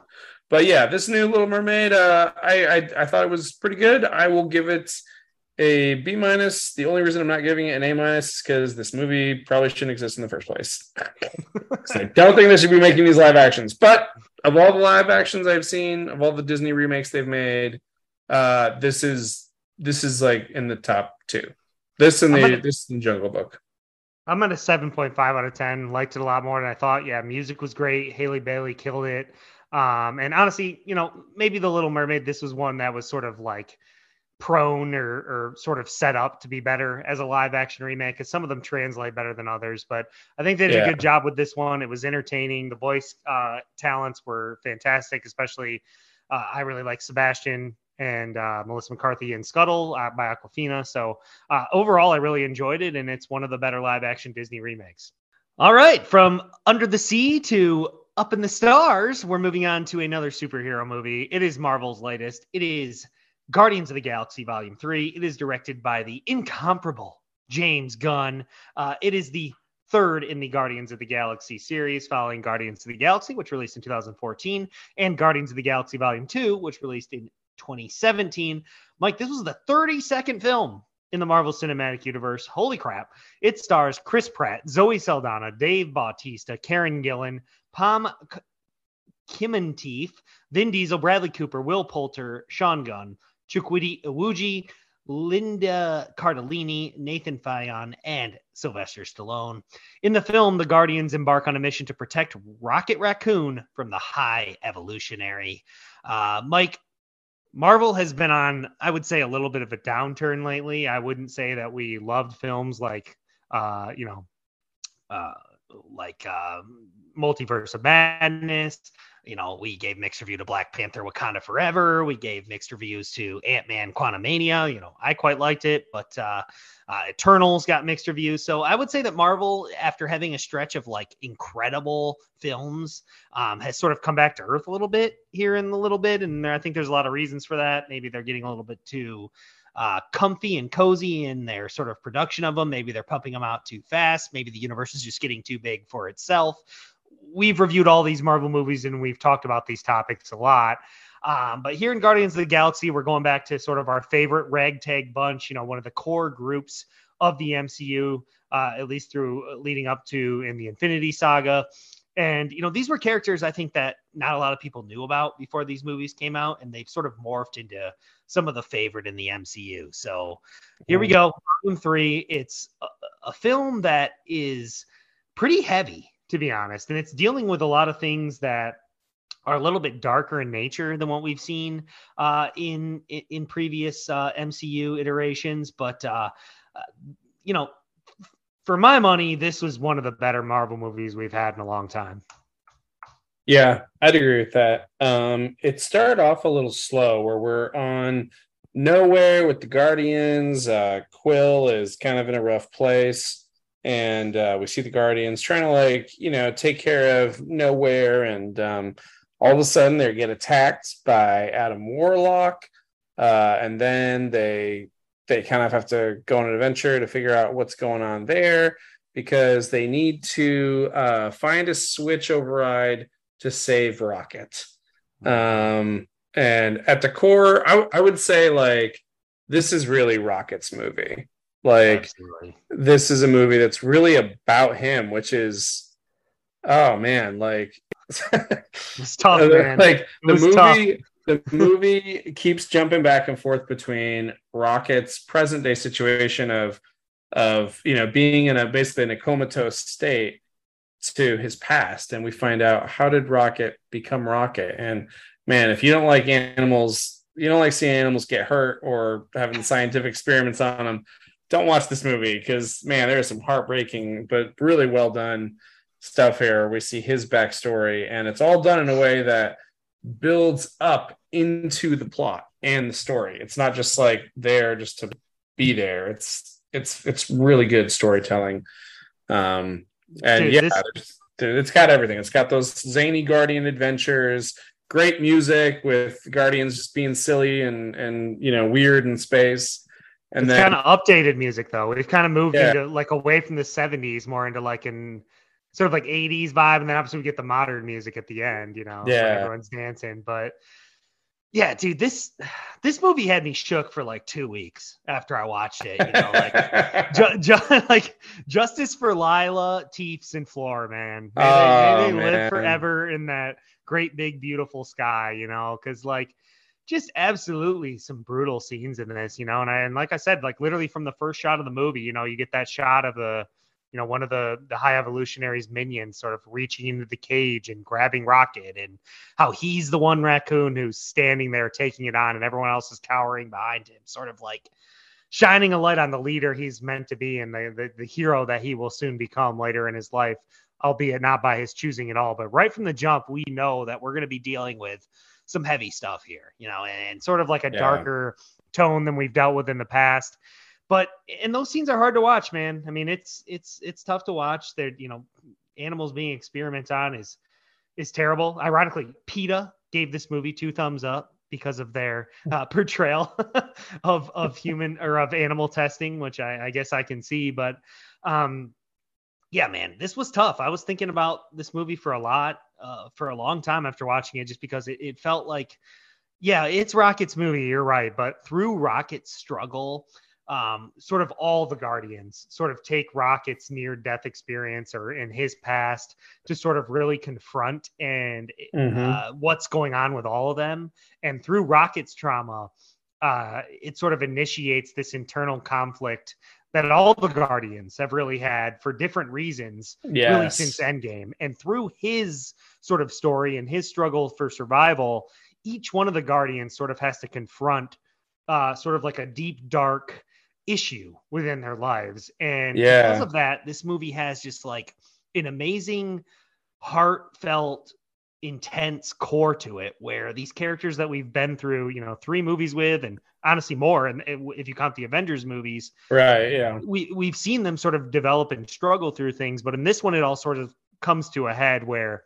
But yeah, this new Little Mermaid, uh, I, I I thought it was pretty good. I will give it a B minus. The only reason I'm not giving it an A minus is because this movie probably shouldn't exist in the first place. I don't think they should be making these live actions, but of all the live actions I've seen, of all the Disney remakes they've made, uh, this is this is like in the top two. This and the gonna, this and Jungle Book. I'm at a 7.5 out of 10. Liked it a lot more than I thought. Yeah, music was great. Halle Bailey killed it. Um, and honestly, you know, maybe The Little Mermaid, this was one that was sort of like prone or, or sort of set up to be better as a live action remake because some of them translate better than others. But I think they did yeah. a good job with this one. It was entertaining. The voice uh, talents were fantastic, especially uh, I really like Sebastian and uh, Melissa McCarthy and Scuttle uh, by Awkwafina. So uh, overall, I really enjoyed it, and it's one of the better live action Disney remakes. All right, from Under the Sea to Up in the Stars, we're moving on to another superhero movie. It is Marvel's latest. It is Guardians of the Galaxy Volume 3. It is directed by the incomparable James Gunn. Uh, it is the third in the Guardians of the Galaxy series, following Guardians of the Galaxy, which released in 2014, and Guardians of the Galaxy Volume 2, which released in 2017. Mike, this was the 32nd film in the Marvel Cinematic Universe. Holy crap. It stars Chris Pratt, Zoe Saldana, Dave Bautista, Karen Gillan, Pom Klementieff, Vin Diesel, Bradley Cooper, Will Poulter, Sean Gunn, Chukwudi Iwuji, Linda Cardellini, Nathan Fillion, and Sylvester Stallone. In the film, the Guardians embark on a mission to protect Rocket Raccoon from the High Evolutionary. Uh, Mike, Marvel has been on, I would say, a little bit of a downturn lately. I wouldn't say that we loved films like, uh, you know, uh, like uh, Multiverse of Madness, you know, we gave mixed review to Black Panther Wakanda Forever. We gave mixed reviews to Ant Man Quantumania. You know, I quite liked it, but uh, uh, Eternals got mixed reviews. So I would say that Marvel, after having a stretch of like incredible films, um, has sort of come back to earth a little bit here in a little bit. And I think there's a lot of reasons for that. Maybe they're getting a little bit too uh, comfy and cozy in their sort of production of them. Maybe they're pumping them out too fast. Maybe the universe is just getting too big for itself we've reviewed all these Marvel movies and we've talked about these topics a lot. Um, but here in Guardians of the Galaxy, we're going back to sort of our favorite ragtag bunch, you know, one of the core groups of the MCU, uh, at least through uh, leading up to in the Infinity Saga. And, you know, these were characters I think that not a lot of people knew about before these movies came out, and they've sort of morphed into some of the favorite in the MCU. So here we go. Volume three. It's a, a film that is pretty heavy to be honest. And it's dealing with a lot of things that are a little bit darker in nature than what we've seen uh, in, in previous uh, MCU iterations. But uh, uh, you know, for my money, this was one of the better Marvel movies we've had in a long time. Yeah, I'd agree with that. Um, it started off a little slow, where we're on nowhere with the Guardians. Uh, Quill is kind of in a rough place and uh, we see the guardians trying to like you know take care of nowhere. And um, all of a sudden they get attacked by adam warlock. Uh, and then they they kind of have to go on an adventure to figure out what's going on there because they need to uh, find a switch override to save rocket. Um, and at the core I, I would say like this is really rocket's movie like Absolutely. this is a movie that's really about him, which is oh man, like it's tough, uh, man. Like the movie the movie keeps jumping back and forth between Rocket's present day situation of of you know being in a basically in a comatose state to his past and we find out how did rocket become rocket and man if you don't like animals you don't like seeing animals get hurt or having scientific experiments on them don't watch this movie because man, there's some heartbreaking but really well done stuff here. We see his backstory, and it's all done in a way that builds up into the plot and the story. It's not just like there just to be there. It's it's it's really good storytelling. Um, and dude, yeah, this... dude, it's got everything. It's got those zany guardian adventures, great music with guardians just being silly and and you know weird in space. And it's kind of updated music though. We've kind of moved yeah. into like away from the 70s more into like in sort of like 80s vibe. And then obviously we get the modern music at the end, you know, yeah. everyone's dancing. But Yeah, dude, this this movie had me shook for like two weeks after I watched it. You know, like, ju- ju- like justice for Lylla, Teefs, and Floor, man. May Oh, they, may they man. live forever in that great big beautiful sky. You know, because like just absolutely some brutal scenes in this. You know, and I and like I said, like literally from the first shot of the movie, you know, you get that shot of the you know one of the the high evolutionaries minions sort of reaching into the cage and grabbing rocket and how he's the one raccoon who's standing there taking it on and everyone else is cowering behind him sort of like shining a light on the leader he's meant to be and the the, the hero that he will soon become later in his life albeit not by his choosing at all but right from the jump we know that we're going to be dealing with some heavy stuff here you know and, sort of like a Yeah. darker tone than we've dealt with in the past. But and those scenes are hard to watch man. I mean it's it's it's tough to watch. They're you know animals being experimented on is is terrible. Ironically peta gave this movie two thumbs up because of their uh, portrayal of of human or of animal testing which I, I guess i can see but um yeah man this was tough i was thinking about this movie for a lot uh, for a long time after watching it just because it, it felt like yeah it's rocket's movie you're right but through rocket's struggle um, sort of all the guardians sort of take rocket's near death experience or in his past to sort of really confront and Mhm. uh, what's going on with all of them and through rocket's trauma uh, it sort of initiates this internal conflict that all the guardians have really had for different reasons really since Endgame. And through his sort of story and his struggle for survival, each one of the Guardians sort of has to confront uh, sort of like a deep, dark issue within their lives. And Yeah. because of that, this movie has just like an amazing, heartfelt, intense core to it where these characters that we've been through, you know, three movies with, and honestly more, and if you count the Avengers movies, Right. Yeah. we we've seen them sort of develop and struggle through things, but in this one, it all sort of comes to a head where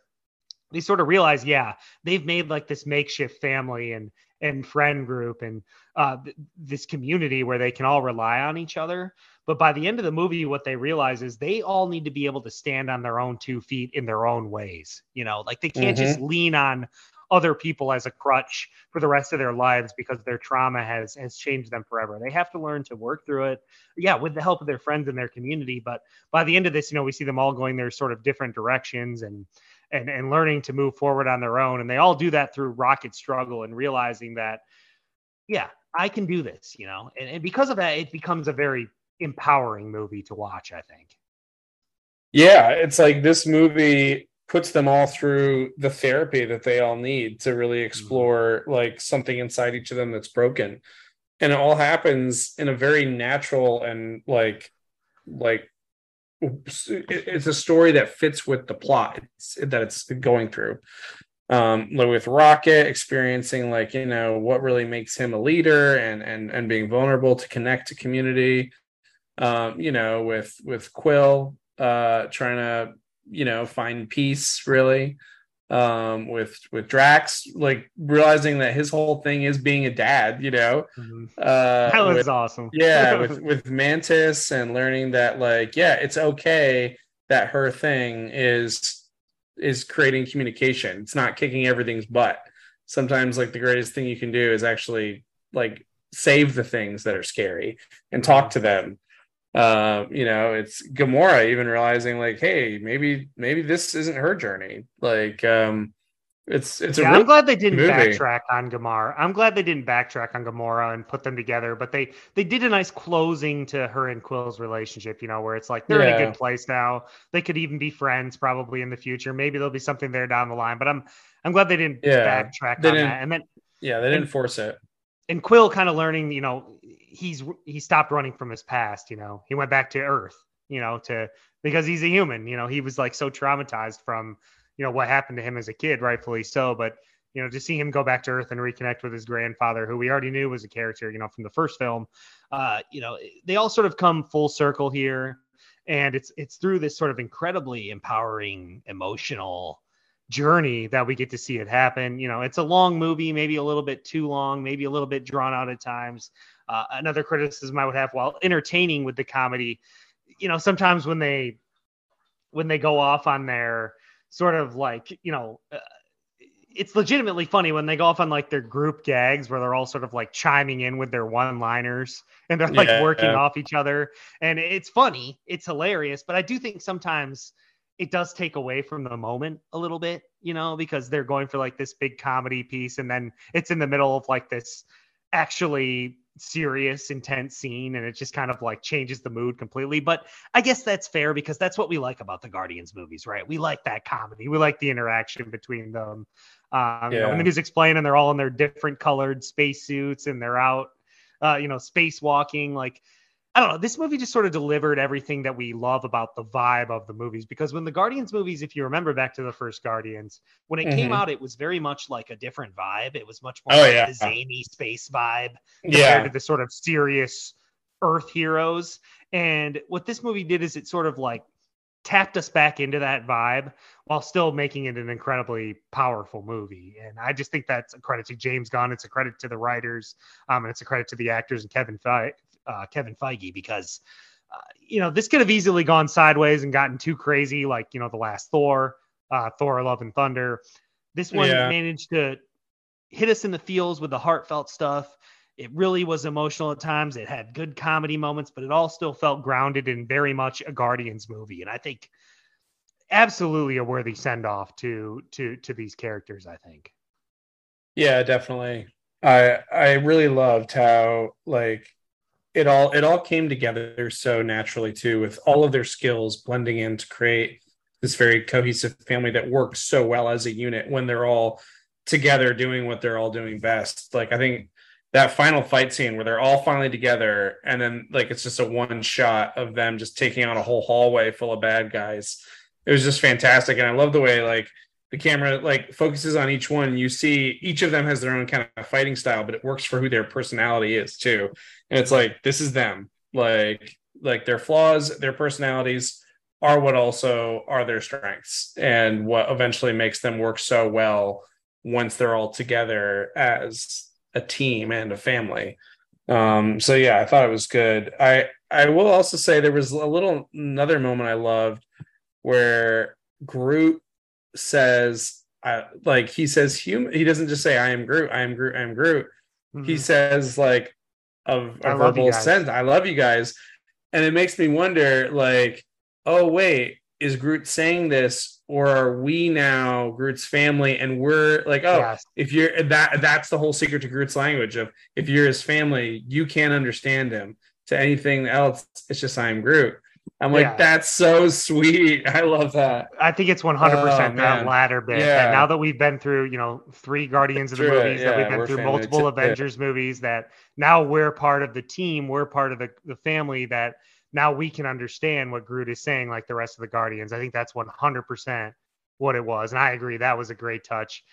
they sort of realize, yeah, they've made like this makeshift family and and friend group and uh, th- this community where they can all rely on each other. But by the end of the movie, what they realize is they all need to be able to stand on their own two feet in their own ways. You know, like they can't just lean on other people as a crutch for the rest of their lives because their trauma has has changed them forever. They have to learn to work through it. Yeah, with the help of their friends and their community. But by the end of this, you know, we see them all going their sort of different directions and and and learning to move forward on their own. And they all do that through rocket struggle and realizing that, yeah, I can do this, you know. And, and because of that, it becomes a very empowering movie to watch, I think. Yeah, it's like this movie puts them all through the therapy that they all need to really explore like something inside each of them that's broken. And it all happens in a very natural and like like it's a story that fits with the plot that it's going through. Um, like with Rocket experiencing like you know what really makes him a leader and and and being vulnerable to connect to community. Um, you know, with with Quill uh trying to you know find peace really um with with drax like realizing that his whole thing is being a dad you know uh That was with- awesome. yeah with with mantis and learning that like yeah it's okay that her thing is is creating communication. It's not kicking everything's butt. Sometimes like the greatest thing you can do is actually like save the things that are scary and talk to them uh, you know, it's Gamora even realizing like, hey, maybe maybe this isn't her journey. Like, um, it's it's a yeah, I'm glad they didn't movie. backtrack on Gamora. I'm glad they didn't backtrack on Gamora and put them together, but they they did a nice closing to her and Quill's relationship. You know, where it's like they're in a good place now. They could even be friends probably in the future. Maybe there'll be something there down the line. But I'm I'm glad they didn't Yeah, backtrack they on didn't- that. And then yeah, they didn't and- force it. and Quill kind of learning, you know, he's he stopped running from his past. You know, he went back to Earth. You know, to because he's a human. You know, he was like so traumatized from you know what happened to him as a kid, rightfully so. But you know, to see him go back to Earth and reconnect with his grandfather, who we already knew was a character, you know, from the first film. Uh, you know, they all sort of come full circle here, and it's it's through this sort of incredibly empowering, emotional journey that we get to see it happen. You know, it's a long movie, maybe a little bit too long, maybe a little bit drawn out at times. Uh, another criticism I would have while entertaining with the comedy, you know, sometimes when they when they go off on their sort of like, you know, uh, it's legitimately funny when they go off on like their group gags where they're all sort of like chiming in with their one liners and they're like Yeah. working off each other. And it's funny, it's hilarious. But I do think sometimes it does take away from the moment a little bit, you know, because they're going for like this big comedy piece and then it's in the middle of like this actually serious, intense scene and it just kind of like changes the mood completely. But I guess that's fair because that's what we like about the Guardians movies, right? We like that comedy. We like the interaction between them. Um, you know, when the music's playing and they're all in their different colored spacesuits and they're out, uh, you know, spacewalking. Like, I don't know. This movie just sort of delivered everything that we love about the vibe of the movies. Because when the Guardians movies, if you remember back to the first Guardians, when it came Mhm. out, it was very much like a different vibe. It was much more Oh, like yeah. the zany space vibe compared Yeah. to the sort of serious Earth heroes. And what this movie did is it sort of like tapped us back into that vibe while still making it an incredibly powerful movie. And I just think that's a credit to James Gunn. It's a credit to the writers, um, and it's a credit to the actors and Kevin Fe- uh, Kevin Feige because. Uh, you know, this could have easily gone sideways and gotten too crazy, like you know, the last Thor, uh, Thor: Love and Thunder. This one Yeah. managed to hit us in the feels with the heartfelt stuff. It really was emotional at times. It had good comedy moments, but it all still felt grounded in very much a Guardians movie. And I think absolutely a worthy send off to to to these characters. I think. Yeah, definitely. I I really loved how like it all it all came together so naturally too, with all of their skills blending in to create this very cohesive family that works so well as a unit when they're all together doing what they're all doing best. Like I think that final fight scene where they're all finally together and then like it's just a one shot of them just taking on a whole hallway full of bad guys. It was just fantastic. And I love the way like the camera like focuses on each one. You see each of them has their own kind of fighting style but it works for who their personality is too. And it's like this is them. Like like their flaws their personalities are what also are their strengths and what eventually makes them work so well once they're all together as a team and a family. Um so yeah i thought it was good. I i will also say there was a little another moment i loved where groot says uh, like he says human he doesn't just say i am groot i am groot i am groot he Mhm. says like of a, Mm-hmm. I a love you verbal sense i love you guys and it makes me wonder like oh wait is groot saying this or are we now groot's family and we're like oh Yes. if you're that that's the whole secret to groot's language of if you're his family you can't understand him to anything else it's just i'm groot i'm like Yeah. that's so sweet i love that I think it's 100% Oh, that latter bit. Yeah. That now that we've been through, you know, three Guardians of the movies, that we've been through multiple Avengers movies, that now we're part of the team, we're part of the, the family, that now we can understand what Groot is saying like the rest of the Guardians. I think that's 100% what it was. And I agree. That was a great touch.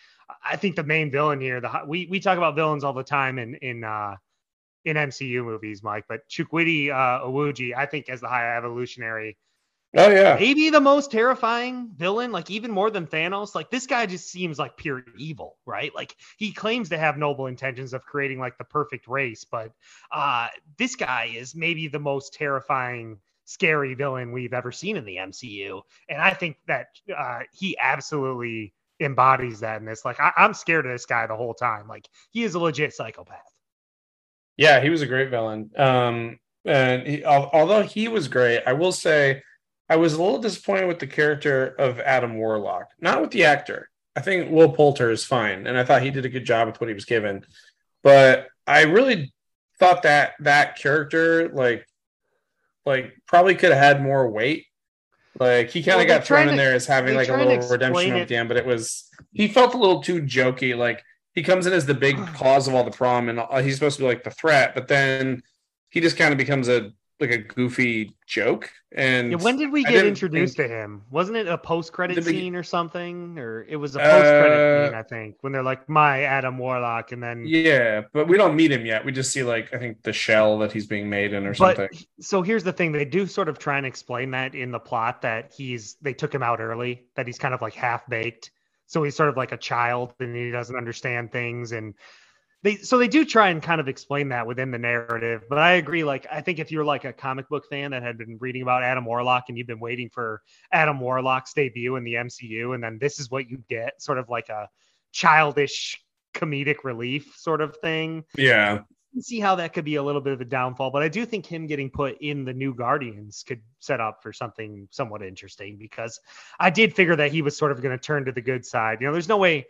I think the main villain here, the we, we talk about villains all the time in, in, uh, in MCU movies, Mike, but Chukwudi uh, Iwuji, I think as the High Evolutionary, oh yeah maybe the most terrifying villain, like even more than Thanos. Like this guy just seems like pure evil, right? Like he claims to have noble intentions of creating like the perfect race, but uh this guy is maybe the most terrifying, scary villain we've ever seen in the MCU. And I think that uh he absolutely embodies that in this. Like I, I'm scared of this guy the whole time. Like he is a legit psychopath. Yeah, he was a great villain. Um, and he, al- although he was great, I will say I was a little disappointed with the character of Adam Warlock, not with the actor. I think Will Poulter is fine, and I thought he did a good job with what he was given. But I really thought that that character, like, like probably could have had more weight. Like he kind of they're got thrown in to- there as having like a little redemption at the end, but it was he felt a little too jokey. Like he comes in as the big cause of all the problem, and uh, he's supposed to be like the threat, but then he just kind of becomes a like a goofy joke. And Yeah, when did we get introduced think- to him? Wasn't it a post credit scene or something? Or it was a post credit Uh, scene, I think, when they're like my Adam Warlock, and then yeah, but we don't meet him yet. We just see like I think the shell that he's being made in or but something. so here's the thing: they do sort of try and explain that in the plot that he's they took him out early, that he's kind of like half baked, so he's sort of like a child and he doesn't understand things and. They, so they do try and kind of explain that within the narrative, but I agree. Like, I think if you're like a comic book fan that had been reading about Adam Warlock and you've been waiting for Adam Warlock's debut in the MCU, and then this is what you get, sort of like a childish comedic relief sort of thing. Yeah. See how that could be a little bit of a downfall, but I do think him getting put in the new Guardians could set up for something somewhat interesting because I did figure that he was sort of going to turn to the good side. You know, there's no way,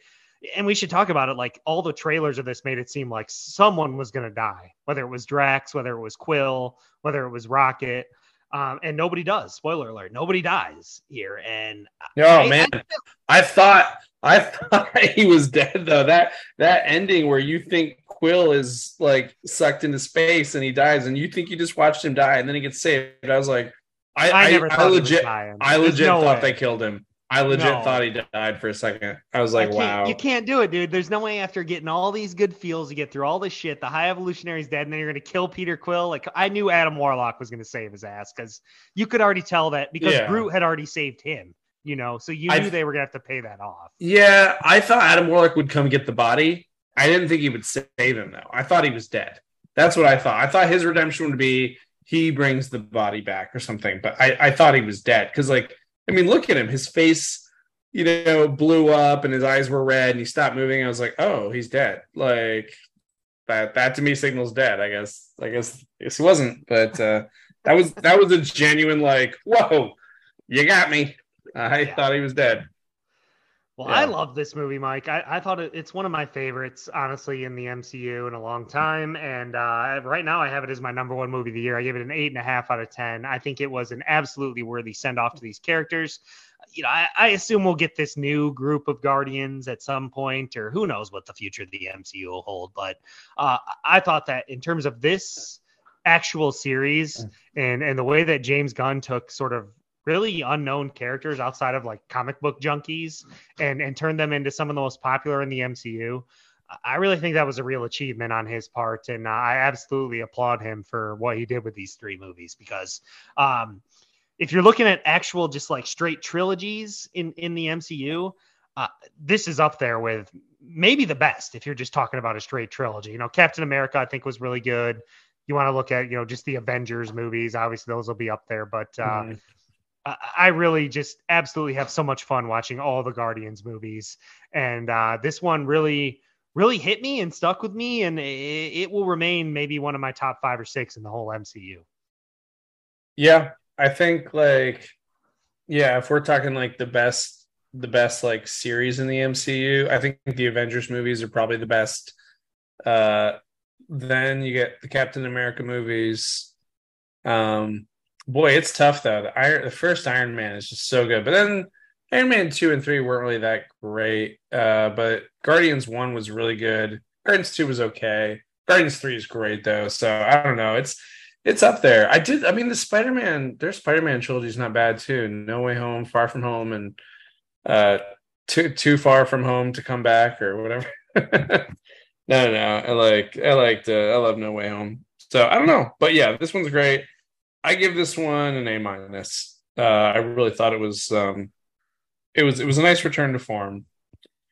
and we should talk about it. Like all the trailers of this made it seem like someone was going to die, whether it was Drax, whether it was Quill, whether it was Rocket. Um, and nobody does. Spoiler alert: nobody dies here. And oh I, man, I, I thought I thought he was dead though. That that ending where you think Quill is like sucked into space and he dies, and you think you just watched him die, and then he gets saved. I was like, I I, I, I legit I legit no thought way. they killed him. I legit no. thought he died for a second. I was like, wow. You can't do it, dude. There's no way after getting all these good feels, you get through all this shit, the high evolutionary's dead, and then you're going to kill Peter Quill. Like, I knew Adam Warlock was going to save his ass because you could already tell that because yeah. Groot had already saved him, you know, so you knew I, they were to have to pay that off. Yeah, I thought Adam Warlock would come get the body. I didn't think he would save him, though. I thought he was dead. That's what I thought. I thought his redemption would be he brings the body back or something, but I, I thought he was dead because, like, I mean, look at him. His face you know, blew up and his eyes were red and he stopped moving. I was like, oh, he's dead. Like that that to me signals dead. I guess. I guess I guess he wasn't, but uh that was that was a genuine like, whoa, you got me. I yeah. thought he was dead. Well, yeah. I love this movie, Mike. I, I thought it, it's one of my favorites, honestly, in the MCU in a long time. And uh, right now, I have it as my number one movie of the year. I give it an eight and a half out of 10. I think it was an absolutely worthy send off to these characters you know, I, I, assume we'll get this new group of Guardians at some point, or who knows what the future of the MCU will hold. But uh, I thought that in terms of this actual series and and the way that James Gunn took sort of really unknown characters outside of like comic book junkies and and turned them into some of the most popular in the MCU. I really think that was a real achievement on his part, and I absolutely applaud him for what he did with these three movies because um, if you're looking at actual just like straight trilogies in in the MCU, uh, this is up there with maybe the best if you're just talking about a straight trilogy. You know, Captain America I think was really good. You want to look at you know just the Avengers movies, obviously those will be up there, but uh, mm-hmm. I, really just absolutely have so much fun watching all the Guardians movies, and uh, this one really really hit me and stuck with me, and it, it will remain maybe one of my top five or six in the whole MCU. Yeah, I think like yeah, if we're talking like the best the best like series in the MCU, I think the Avengers movies are probably the best. Uh then you get the Captain America movies. Um boy, it's tough though. The Iron the first Iron Man is just so good. But then Iron Man 2 and 3 weren't really that great. Uh but Guardians 1 was really good. Guardians 2 was okay. Guardians 3 is great though. So I don't know. It's it's up there. I did. I mean, the Spider Man, their Spider Man trilogy is not bad too. No Way Home, Far From Home, and uh, Too Too Far From Home to Come Back or whatever. no, no, I like. I liked. Uh, I love No Way Home. So I don't know, but yeah, this one's great. I give this one an A minus. Uh, I really thought it was. Um, it was. It was a nice return to form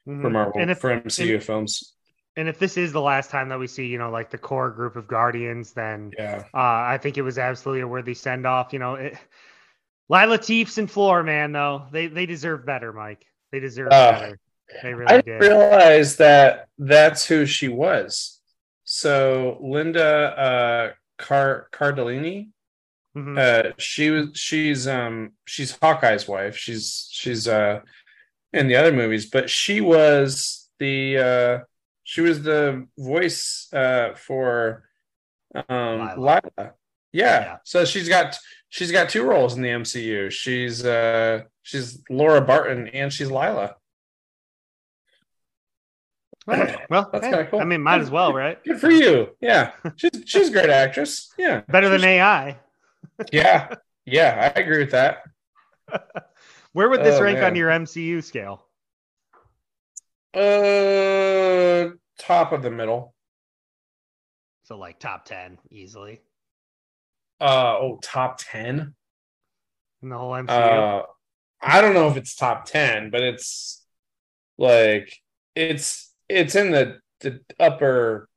mm-hmm. for Marvel and if, for MCU and, films and if this is the last time that we see, you know, like the core group of Guardians, then yeah, uh, I think it was absolutely a worthy send off. You know, it, Lylla Teefs and Floor, man, though they they deserve better, Mike. They deserve uh, better. They really I did. realized that that's who she was. So Linda uh, Car Cardellini, mm-hmm. uh, she was she's um she's Hawkeye's wife. She's she's uh in the other movies, but she was the uh she was the voice uh, for um, Lylla. Lylla. Yeah. yeah. So she's got she's got two roles in the MCU. She's uh, she's Laura Barton and she's Lylla. well, that's hey, kind of cool. I mean, might as well, right? Good for you. Yeah, she's she's a great actress. Yeah, better than AI. Yeah, yeah, I agree with that. Where would this oh, rank man. on your MCU scale? Uh, top of the middle. So like top ten easily. Uh oh, top ten in the whole MCU. Uh, I don't know if it's top ten, but it's like it's it's in the the upper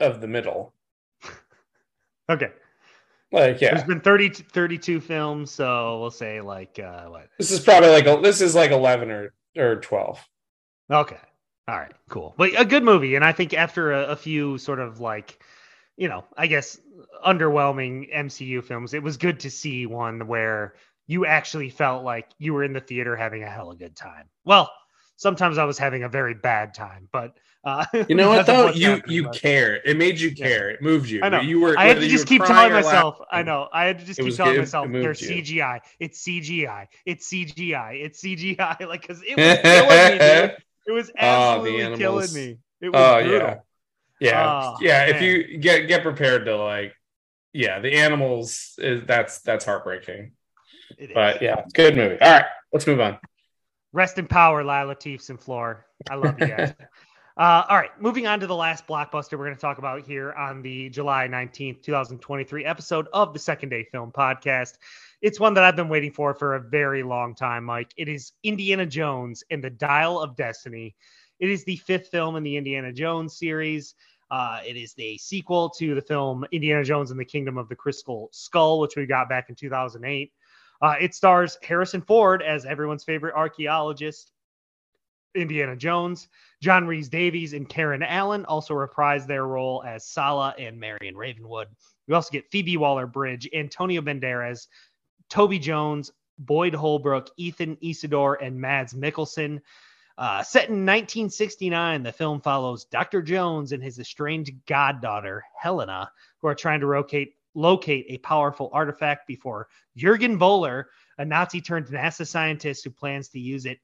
of the middle. okay. Like yeah, there's been 30, 32 films, so we'll say like uh what? This is probably like a, this is like eleven or or twelve. Okay, All right, cool. But a good movie, and I think after a, a few sort of like, you know, I guess underwhelming MCU films, it was good to see one where you actually felt like you were in the theater having a hell of a good time. Well, sometimes I was having a very bad time, but uh, you know what though, you you care. It made you care. Yeah. It moved you. I know. You were. I had to just keep telling myself. Laughing. I know. I had to just keep telling myself. There's CGI. It's CGI. It's CGI. It's CGI. Like because it was killing me. Dude. It was absolutely oh, killing me. It was oh brutal. yeah, yeah, oh, yeah. Man. If you get get prepared to like, yeah, the animals is that's that's heartbreaking. But yeah, good movie. All right, let's move on. Rest in power, Lylla Teefs and Floor. I love you guys. Uh, all right, moving on to the last blockbuster we're going to talk about here on the July 19th, 2023 episode of the Second Day Film Podcast. It's one that I've been waiting for for a very long time, Mike. It is Indiana Jones and the Dial of Destiny. It is the fifth film in the Indiana Jones series. Uh, it is the sequel to the film Indiana Jones and the Kingdom of the Crystal Skull, which we got back in 2008. Uh, it stars Harrison Ford as everyone's favorite archaeologist, Indiana Jones. John Rhys-Davies and Karen Allen also reprise their role as Sallah and Marion Ravenwood. We also get Phoebe Waller-Bridge, Antonio Banderas, Toby Jones, Boyd Holbrook, Ethann Isidore, and Mads Mikkelsen. Uh, set in 1969, the film follows Dr. Jones and his estranged goddaughter, Helena, who are trying to locate, locate a powerful artifact before Jurgen Voller, a Nazi turned NASA scientist who plans to use it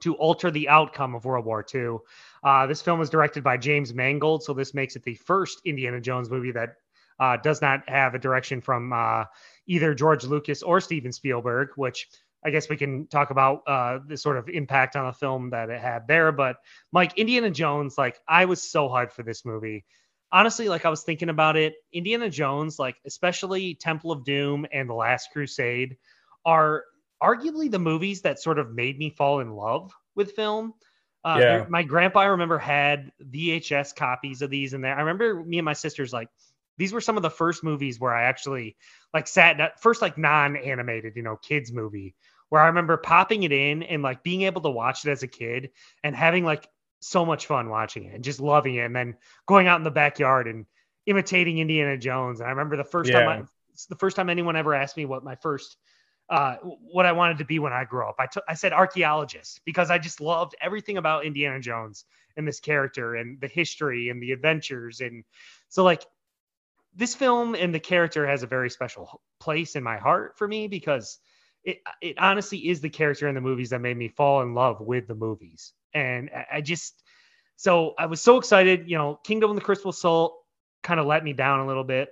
to alter the outcome of World War II. Uh, this film was directed by James Mangold, so this makes it the first Indiana Jones movie that uh, does not have a direction from uh, either George Lucas or Steven Spielberg, which I guess we can talk about uh, the sort of impact on the film that it had there. But Mike, Indiana Jones, like I was so hyped for this movie. Honestly, like I was thinking about it, Indiana Jones, like especially Temple of Doom and The Last Crusade, are arguably the movies that sort of made me fall in love with film. Uh, yeah. My grandpa, I remember, had VHS copies of these, and there. I remember me and my sisters like these were some of the first movies where I actually like sat first like non-animated, you know, kids movie where I remember popping it in and like being able to watch it as a kid and having like so much fun watching it and just loving it, and then going out in the backyard and imitating Indiana Jones. And I remember the first yeah. time I, the first time anyone ever asked me what my first uh, what I wanted to be when I grew up. I, t- I said archaeologist because I just loved everything about Indiana Jones and this character and the history and the adventures. And so, like, this film and the character has a very special place in my heart for me because it, it honestly is the character in the movies that made me fall in love with the movies. And I just, so I was so excited. You know, Kingdom of the Crystal Soul kind of let me down a little bit.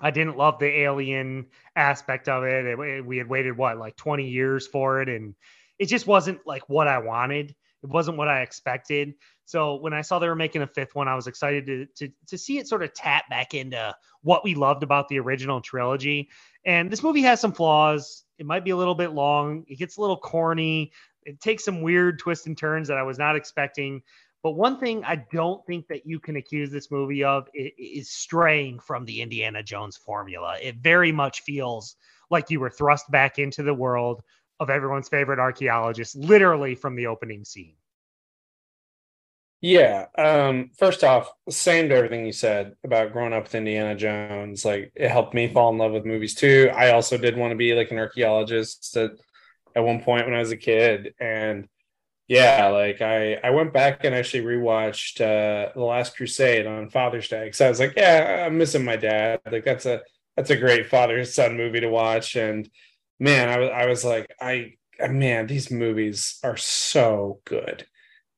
I didn't love the alien aspect of it. it. We had waited what like 20 years for it, and it just wasn't like what I wanted. It wasn't what I expected. So when I saw they were making a fifth one, I was excited to to to see it sort of tap back into what we loved about the original trilogy. And this movie has some flaws. It might be a little bit long. It gets a little corny. It takes some weird twists and turns that I was not expecting. But one thing I don't think that you can accuse this movie of is straying from the Indiana Jones formula. It very much feels like you were thrust back into the world of everyone's favorite archaeologist, literally from the opening scene. Yeah. Um, first off, same to everything you said about growing up with Indiana Jones. Like it helped me fall in love with movies too. I also did want to be like an archaeologist at one point when I was a kid. And yeah, like I I went back and actually rewatched uh The Last Crusade on Father's Day because I was like, yeah, I'm missing my dad. Like that's a that's a great father son movie to watch. And man, I was I was like, I man, these movies are so good.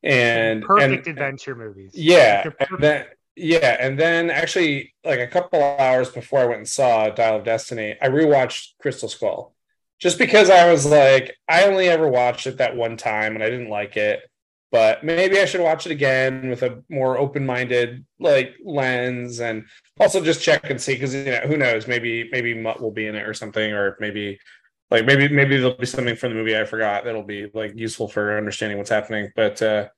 And perfect and, adventure movies. Yeah. And then, yeah, and then actually, like a couple hours before I went and saw Dial of Destiny, I rewatched Crystal Skull just because I was like, I only ever watched it that one time and I didn't like it. But maybe I should watch it again with a more open-minded like lens, and also just check and see because you know who knows maybe maybe Mutt will be in it or something, or maybe like maybe maybe there'll be something from the movie I forgot that'll be like useful for understanding what's happening. But uh,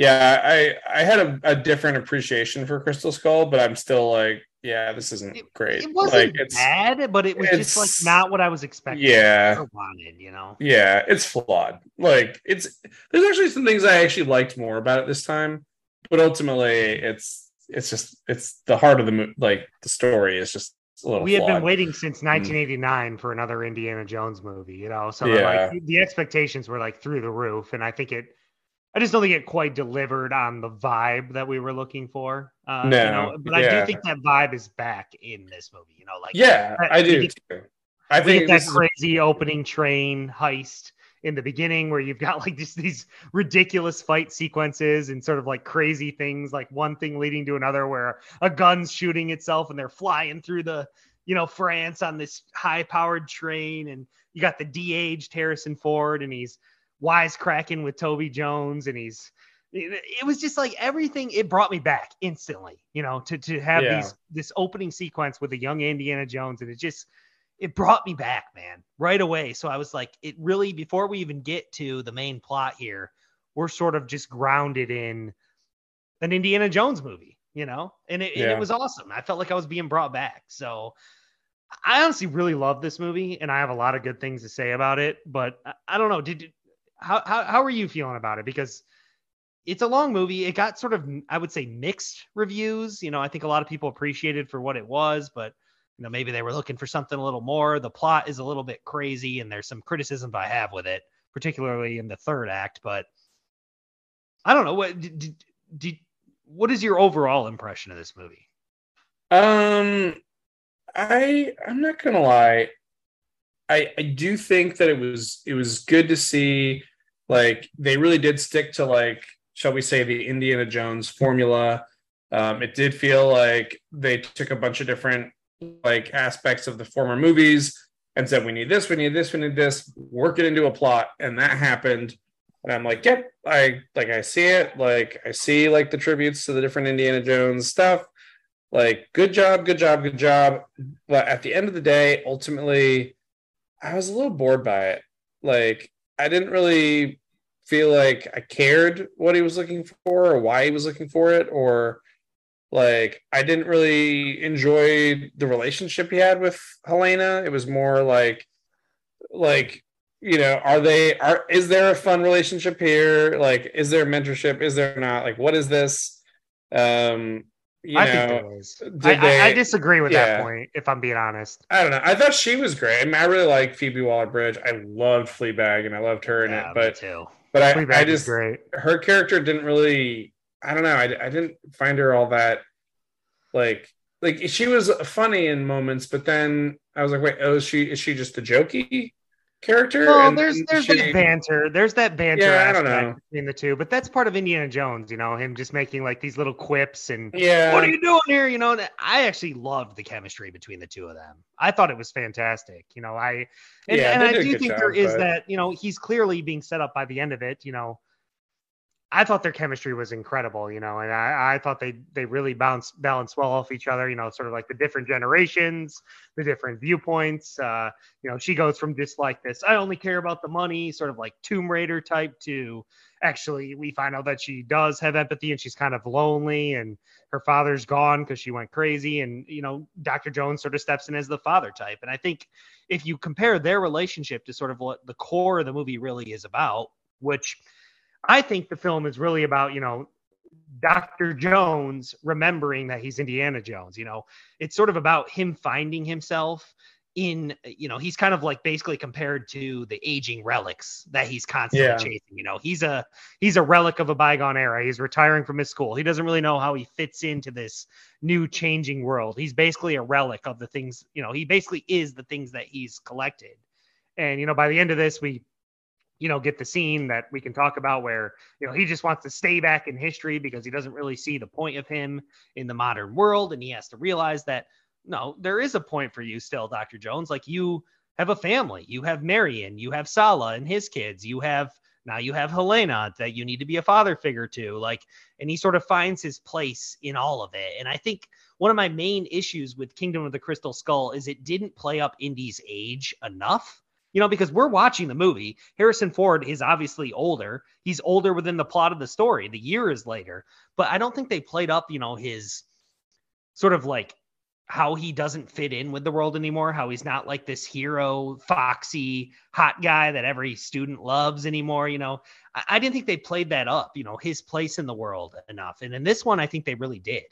Yeah, I I had a, a different appreciation for Crystal Skull, but I'm still like, yeah, this isn't It- great. It wasn't like it's bad, but it was just like not what I was expecting. Yeah. wanted. You know. yeah, it's flawed. Like it's there's actually some things I actually liked more about it this time, but ultimately it's it's just it's the heart of the mo- like the story is just a little. we had been waiting since mm. 1989 for another Indiana Jones movie, you know. So Yeah. like the expectations were like through the roof, and I think it. I just don't think it quite delivered on the vibe that we were looking for. Uh, you know, but I yeah. do think that vibe is back in this movie. You know, like Yeah, I- I do get- too. I think that this is- crazy opening train heist in the beginning where you've got like just these ridiculous fight sequences and sort of like crazy things like one thing leading to another where a gun's shooting itself and they're flying through the you know france on this high powered train and you got the de-aged harrison ford and he's wisecracking with toby jones and he's it, was just like everything it brought me back instantly you know to to have Yeah. these this opening sequence with a young indiana jones and it just it brought me back, man, right away. So I was like, it really, before we even get to the main plot here, we're sort of just grounded in an Indiana Jones movie, you know? And it, and it was awesome. I felt like I was being brought back. So I honestly really love this movie and I have a lot of good things to say about it. But I, I don't know. Did, how, how, how are you feeling about it? Because it's a long movie. It got sort of, I would say, mixed reviews. You know, I think a lot of people appreciated for what it was, but you know maybe they were looking for something a little more the plot is a little bit crazy and there's some criticisms i have with it particularly in the third act but i don't know what did, did, what is your overall impression of this movie Um, I I'm not gonna lie. I I do think that it was it was good to see like they really did stick to like shall we say the Indiana Jones formula. Um, it did feel like they took a bunch of different like aspects of the former movies and said we need this, we need this, we need this, work it into a plot, and that happened. And I'm like, yep, I like I see it. Like I see like the tributes to the different Indiana Jones stuff like good job good job good job but at the end of the day ultimately i was a little bored by it. Like i didn't really feel like i cared what he was looking for or why he was looking for it or like i didn't really enjoy the relationship he had with helena. It was more like like you know are they are is there a fun relationship here? Like is there mentorship? Is there not? Like what is this? Um you i know, think there is did I, I, I disagree with yeah. that point if i'm being honest I don't know. I thought she was great. I mean, I really like Phoebe Waller Bridge. I loved Fleabag and I loved her in yeah, it. me But too but I, Fleabag I just great her character didn't really. I don't know. I, I didn't find her all that like like she was funny in moments, but then I was like, wait, oh, is she is she just a jokey character? well there's there's she- that banter there's that banter Yeah, I don't aspect know. between the two but that's part of indiana jones you know him just making like these little quips and yeah. what are you doing here? You know, and I actually loved the chemistry between the two of them. I thought it was fantastic. You know, I and, Yeah, and I do think job, there is but- that. You know, he's clearly being set up by the end of it. You know, I thought their chemistry was incredible. You know, and I, I thought they they really bounce balance well off each other. You know, sort of like the different generations, the different viewpoints. Uh, you know, she goes from just like this, I only care about the money, sort of like Tomb Raider type, to actually we find out that she does have empathy and she's kind of lonely and her father's gone because she went crazy and you know dr jones sort of steps in as the father type and i think if you compare their relationship to sort of what the core of the movie really is about which i think the film is really about you know dr jones remembering that he's indiana jones you know? It's sort of about him finding himself in you know he's kind of like basically compared to the aging relics that he's constantly Yeah. chasing you know? He's a he's a relic of a bygone era. He's retiring from his school. He doesn't really know how he fits into this new changing world. He's basically a relic of the things you know he basically is the things that he's collected. And you know by the end of this we you know get the scene that we can talk about where you know he just wants to stay back in history because he doesn't really see the point of him in the modern world and he has to realize that no there is a point for you still dr jones. Like you have a family. You have marion. You have Sallah and his kids. You have now you have helena that you need to be a father figure to. Like and he sort of finds his place in all of it. And i think one of my main issues with kingdom of the crystal skull is it didn't play up indy's age enough You know, because we're watching the movie. Harrison Ford is obviously older. He's older within the plot of the story. The year is later, but I don't think they played up, you know, his sort of like how he doesn't fit in with the world anymore, how he's not like this hero, foxy, hot guy that every student loves anymore. You know, I, I, didn't think they played that up, you know, his place in the world enough. And in this one, I think they really did.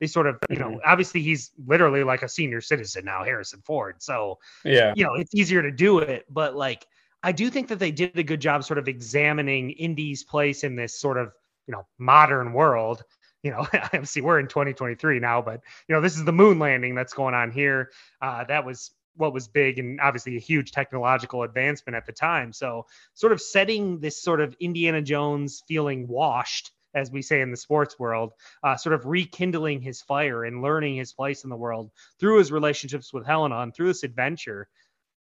They sort of, you know, mm-hmm. obviously he's literally like a senior citizen now, Harrison Ford. So, yeah, you know, it's easier to do it. But like, I do think that they did a good job sort of examining Indy's place in this sort of, you know, modern world you know, obviously we're in 2023 now, but you know, this is the moon landing that's going on here. Uh, that was what was big and obviously a huge technological advancement at the time. So, sort of setting this sort of Indiana Jones feeling washed, as we say in the sports world, uh, sort of rekindling his fire and learning his place in the world through his relationships with Helena and through this adventure.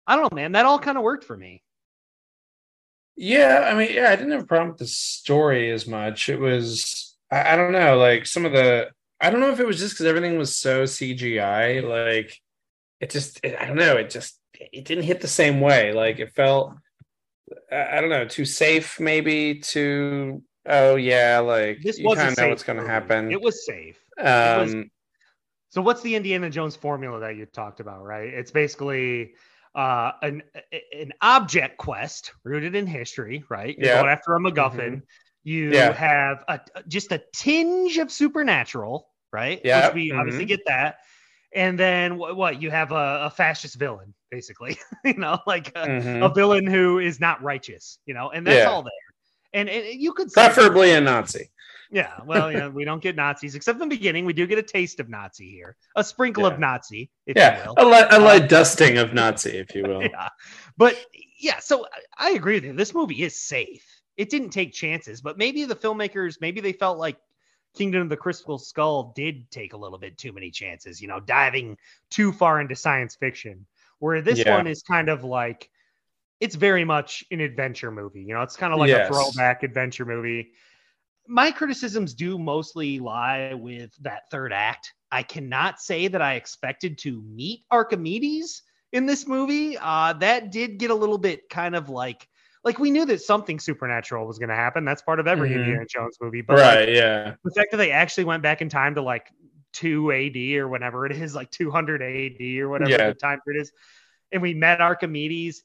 I don't know, man. That all kind of worked for me. Yeah, I mean, yeah, I didn't have a problem with the story as much. It was I, I don't know, like some of the I don't know if it was just because everything was so CGI, like it just it, I don't know, it just it didn't hit the same way. Like it felt I, I don't know, too safe maybe, too oh yeah, like this you kind of know what's gonna happen. It was safe. Um it was, so what's the Indiana Jones formula that you talked about, right? It's basically uh, an an object quest rooted in history, right? You're yeah. going after a MacGuffin. Mm-hmm. You yeah. have a, just a tinge of supernatural, right? Yeah, Which we mm-hmm. obviously get that. And then what, what you have a, a, fascist villain, basically, you know, like a, mm-hmm. a, villain who is not righteous, you know, and that's yeah. all there. And, and you could preferably a Nazi. Yeah, well, you know, we don't get Nazis except in the beginning. We do get a taste of Nazi here, a sprinkle yeah. of Nazi, yeah, a light, a light uh, dusting of Nazi, if you will. Yeah, but yeah, so I agree with you. This movie is safe it didn't take chances, but maybe the filmmakers, maybe they felt like Kingdom of the Crystal Skull did take a little bit too many chances, you know, diving too far into science fiction. Where this yeah. one is kind of like it's very much an adventure movie. You know, it's kind of like yes. a throwback adventure movie. My criticisms do mostly lie with that third act. I cannot say that I expected to meet Archimedes in this movie. Uh, that did get a little bit kind of like like we knew that something supernatural was going to happen. That's part of every mm-hmm. Indiana Jones movie. But right, like, yeah. The fact that they actually went back in time to like 2 AD or whatever it is, like 200 AD or whatever yeah. the time period is, and we met Archimedes.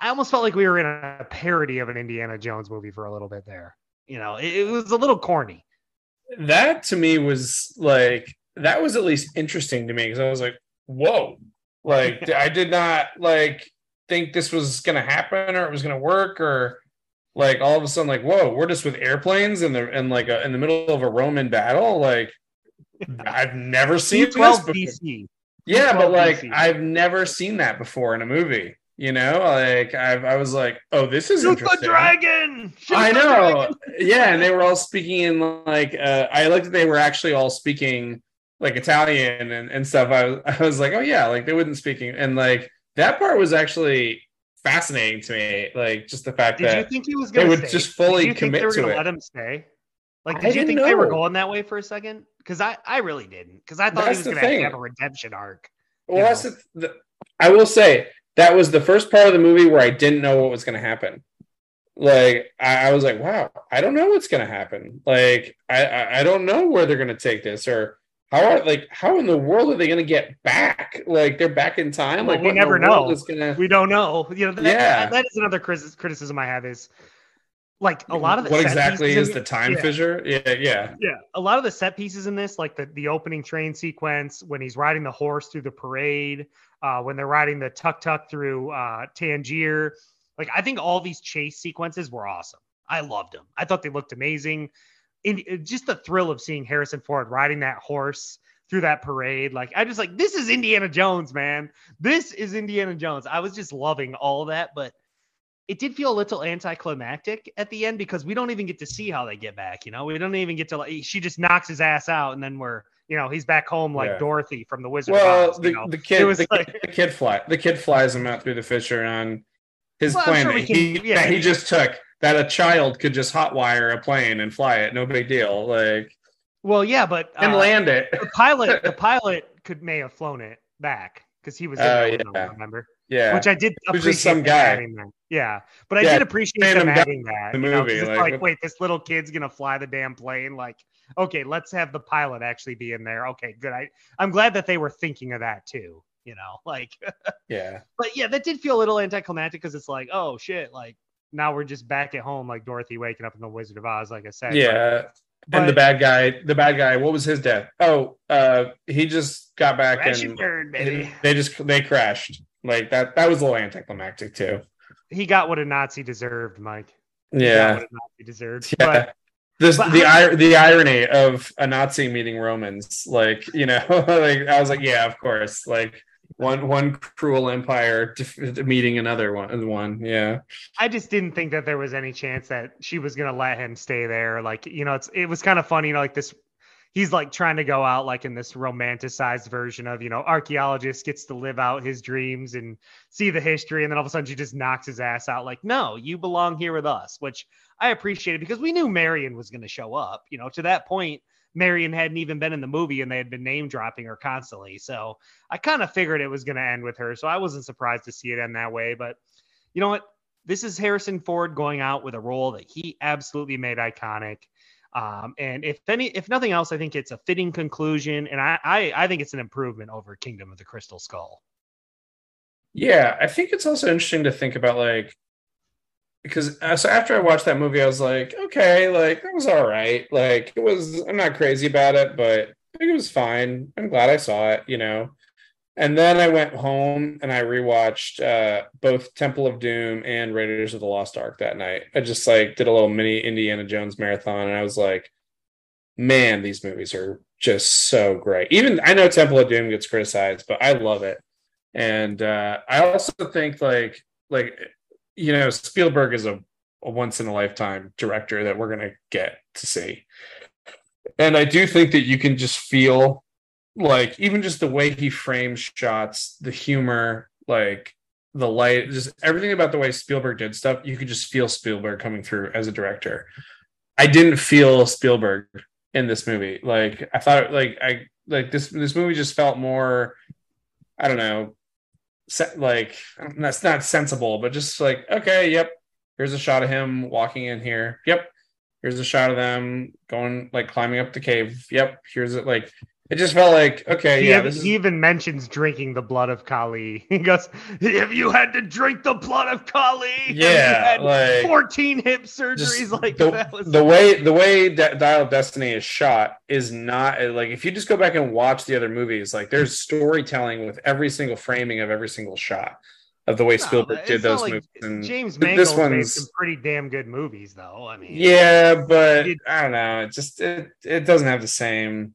I almost felt like we were in a parody of an Indiana Jones movie for a little bit there. You know, it, it was a little corny. That to me was like that was at least interesting to me because I was like, whoa, like I did not like think this was going to happen or it was going to work or like all of a sudden like whoa we're just with airplanes in the in like a, in the middle of a roman battle like i've never seen this before. BC. yeah but like i've never seen that before in a movie you know like I've, i was like oh this is Shoot interesting the dragon Shoot i know dragon. yeah and they were all speaking in like uh, i looked they were actually all speaking like italian and, and stuff I was, I was like oh yeah like they wouldn't speaking and like that part was actually fascinating to me. Like just the fact did that you think he was going to would just fully commit to it. Let him stay. Like, did I you think know. they were going that way for a second? Because I, I really didn't. Because I thought that's he was going to have a redemption arc. Well, that's the, the, I will say that was the first part of the movie where I didn't know what was going to happen. Like I, I, was like, wow, I don't know what's going to happen. Like I, I, I don't know where they're going to take this, or how are like how in the world are they going to get back? Like they're back in time. Well, like we never know. Gonna... We don't know. You know, that, yeah. that is another criticism I have is like a lot of the what exactly is the time yeah. fissure? Yeah, yeah, yeah. A lot of the set pieces in this, like the the opening train sequence when he's riding the horse through the parade, uh, when they're riding the tuk tuk through uh, Tangier. Like I think all these chase sequences were awesome. I loved them. I thought they looked amazing in, uh, just the thrill of seeing Harrison Ford riding that horse through that parade. Like I just like this is Indiana Jones, man. This is Indiana Jones. I was just loving all that, but it did feel a little anticlimactic at the end because we don't even get to see how they get back. You know, we don't even get to like she just knocks his ass out, and then we're you know he's back home like yeah. Dorothy from the Wizard. Well, Oz, the, you know? the kid, the, like... the, kid fly, the kid flies him out through the fissure on his well, plane. Sure can, he, yeah, he just took that a child could just hotwire a plane and fly it, no big deal. Like, well, yeah, but and uh, land it. the pilot, the pilot could may have flown it back because he was. Oh uh, yeah. remember? Yeah, which I did appreciate just some guy. Yeah, but I Yeah, did appreciate them adding that. in the you know, movie, like, like, wait, this little kid's gonna fly the damn plane. Like, okay, let's have the pilot actually be in there. Okay, good. I I'm glad that they were thinking of that too. You know, like, yeah, but yeah, that did feel a little anticlimactic because it's like, oh shit, like now we're just back at home, like Dorothy waking up in the Wizard of Oz, like I said. But- yeah. and the bad guy, the bad guy, what was his death? Oh, uh, he just got back and burn, baby. they just they crashed. Like that. That was a little anticlimactic too. He got what a Nazi deserved, Mike. He got Yeah, Nazi deserved. yeah. But This but the how- ir- the irony of a Nazi meeting Romans, like you know, like I was like, yeah, of course, like one one cruel empire meeting another one, uh, one, yeah, I just didn't think that there was any chance that she was gonna let him stay there. Like, you know, it's it was kind of funny, you know, like this he's like trying to go out like in this romanticized version of, you know, archaeologist gets to live out his dreams and see the history, and then all of a sudden she just knocks his ass out, like, no, you belong here with us, which I appreciated because we knew Marion was gonna show up. You know, to that point, Marion hadn't even been in the movie and they had been name dropping her constantly. So I kind of figured it was going to end with her. So I wasn't surprised to see it end that way. But you know what? This is Harrison Ford going out with a role that he absolutely made iconic. Um, and if any, if nothing else, I think it's a fitting conclusion, and I, I, I think it's an improvement over Kingdom of the Crystal Skull. yeah. I think it's also interesting to think about like because uh, so after I watched that movie, I was like, okay, like that was all right. Like it was, I'm not crazy about it, but I think it was fine. I'm glad I saw it, you know. And then I went home and I rewatched uh, both Temple of Doom and Raiders of the Lost Ark that night. I just like did a little mini Indiana Jones marathon, and I was like, man, these movies are just so great. Even I know Temple of Doom gets criticized, but I love it. And uh, I also think like like you know Spielberg is a, a once in a lifetime director that we're gonna get to see. And I do think that you can just feel like even just the way he frames shots, the humor, like the light, just everything about the way Spielberg did stuff, you could just feel Spielberg coming through as a director. I didn't feel Spielberg in this movie. Like I thought like I like this this movie just felt more I don't know like that's not sensible, but just like okay, yep, here's a shot of him walking in here. Yep, here's a shot of them going like climbing up the cave. Yep, here's it. Like it just felt like okay, He, yeah, ev- this is he even mentions drinking the blood of Kali. He goes, "If you had to drink the blood of Kali, yeah, had like 14 hip surgeries, like the, that was the way the way D- Dial of Destiny is shot is not like if you just go back and watch the other movies, like there's storytelling with every single framing of every single shot of the way No, Spielberg did those like- movies. And James Mangold this made one's some pretty damn good movies, though. I mean, yeah, but I don't know. It just it it doesn't have the same.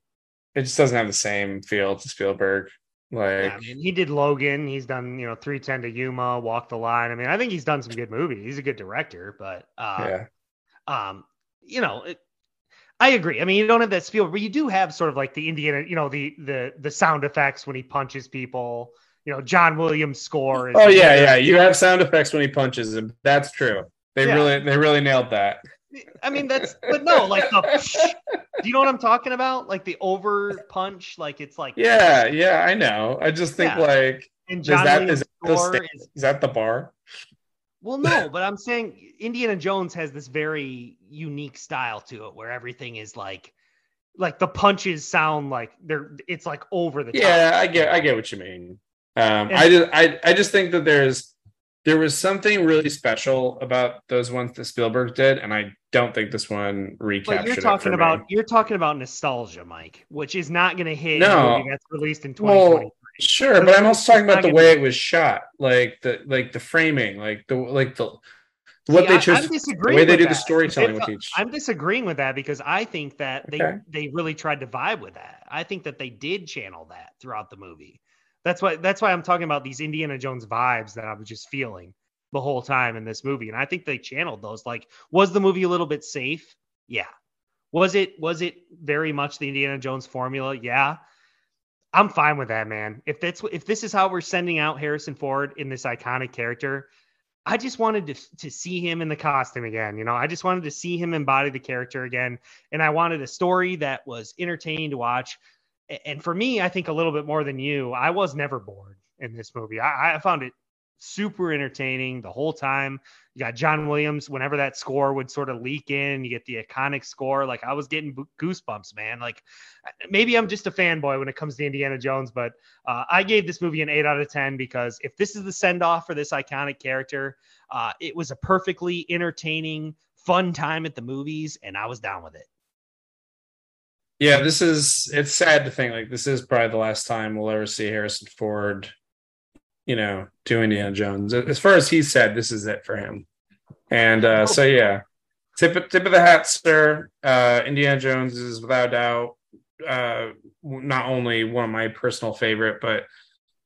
It just doesn't have the same feel to Spielberg. Like Yeah, I mean, he did Logan. He's done, you know, 310 to Yuma, Walk the Line. I mean, I think he's done some good movies. He's a good director, but uh yeah, um, you know, it, I agree. I mean, you don't have that Spielberg, but you do have sort of like the Indiana, you know, the the the sound effects when he punches people. You know, John Williams score. Is Oh yeah, yeah. You have sound effects when he punches him. That's true. They Yeah. really they really nailed that. I mean, that's but no, like the. do you know what I'm talking about? Like the over punch, like it's like Yeah, yeah. I know. I just think Yeah. like And is that is that the score sta- is is that the bar? Well, no, but I'm saying Indiana Jones has this very unique style to it where everything is like like the punches sound like they're it's like over the top. Yeah, I get I get what you mean. Um, And- I just I I just think that there's there was something really special about those ones that Spielberg did, and I don't think this one recaptured. But you're talking about me. you're talking about nostalgia, Mike, which is not going to hit No. movie that's released in 2020. Well, sure, but I'm also talking about the way it was shot, like the like the framing, like the like the what See, they chose, I'm the way they do the storytelling It's- with each. I'm disagreeing with that because I think that they Okay. they really tried to vibe with that. I think that they did channel that throughout the movie. That's why that's why I'm talking about these Indiana Jones vibes that I was just feeling the whole time in this movie. And I think they channeled those. Like, was the movie a little bit safe? Yeah. Was it was it very much the Indiana Jones formula? Yeah. I'm fine with that, man. If that's if this is how we're sending out Harrison Ford in this iconic character, I just wanted to to see him in the costume again. You know, I just wanted to see him embody the character again, and I wanted a story that was entertaining to watch. And for me, I think a little bit more than you, I was never bored in this movie. I, I found it super entertaining the whole time. You got John Williams. Whenever that score would sort of leak in, you get the iconic score. Like I was getting goosebumps, man. Like maybe I'm just a fanboy when it comes to Indiana Jones, but uh, I gave this movie an eight out of ten because if this is the send off for this iconic character, uh, it was a perfectly entertaining, fun time at the movies, and I was down with it. Yeah, this is. It's sad to think like this is probably the last time we'll ever see Harrison Ford you know, to Indiana Jones. As far as he said, this is it for him. And uh, so, yeah, tip of, tip of the hat, sir. Uh, Indiana Jones is without doubt uh, not only one of my personal favorite, but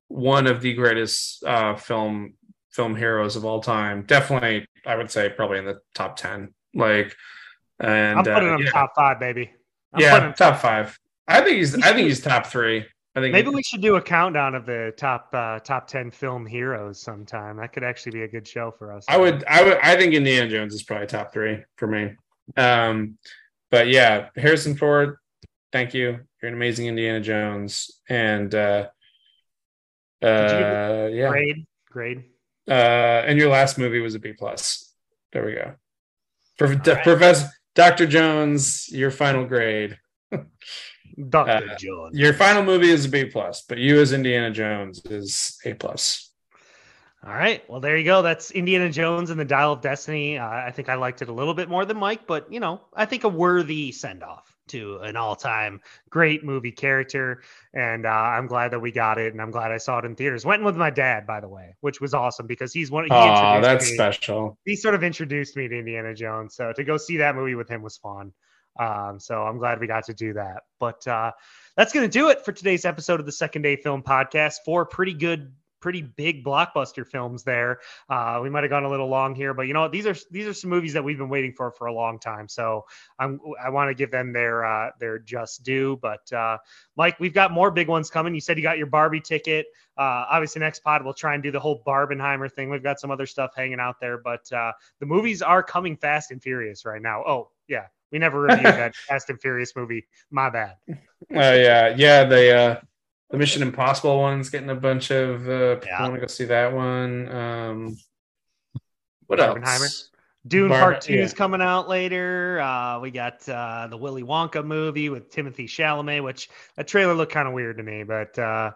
one of the greatest uh, film film heroes of all time. Definitely, I would say probably in the top ten. Like, and I'm putting uh, him yeah. top five, baby. I'm yeah, top five. I think he's. I think he's top three. I think maybe we should do a countdown of the top uh, top ten film heroes sometime. That could actually be a good show for us. I would, I would, I think Indiana Jones is probably top three for me. Um, but yeah, Harrison Ford, thank you. You're an amazing Indiana Jones, and uh, uh, yeah, grade, grade. Uh, and your last movie was a B plus. There we go. right. Professor Doctor Jones, your final grade. Doctor uh, Jones. Your final movie is a B plus, but you as Indiana Jones is A plus. All right. Well, there you go. That's Indiana Jones and the Dial of Destiny. Uh, I think I liked it a little bit more than Mike, but you know, I think a worthy send off to an all time great movie character. And uh, I'm glad that we got it, and I'm glad I saw it in theaters. Went with my dad, by the way, which was awesome because he's one. He oh, that's me. special. He sort of introduced me to Indiana Jones, so to go see that movie with him was fun. Um, so I'm glad we got to do that. But uh, that's going to do it for today's episode of the Second Day Film Podcast. Four pretty good pretty big blockbuster films there. Uh, we might have gone a little long here, but you know these are these are some movies that we've been waiting for for a long time. So I'm I want to give them their uh, their just due. But uh, Mike, we've got more big ones coming. You said you got your Barbie ticket. Uh, obviously, next pod we'll try and do the whole Barbenheimer thing. We've got some other stuff hanging out there, but uh, the movies are coming fast and furious right now. Oh yeah, we never reviewed that Fast and Furious movie. My bad. Oh yeah, yeah. The uh, the Mission Impossible one's getting a bunch of uh, people yeah. want to go see that one. Um, what else? Dune Bar- Part Two yeah. is coming out later. Uh, we got uh, the Willy Wonka movie with Timothée Chalamet, which a trailer looked kind of weird to me, but uh,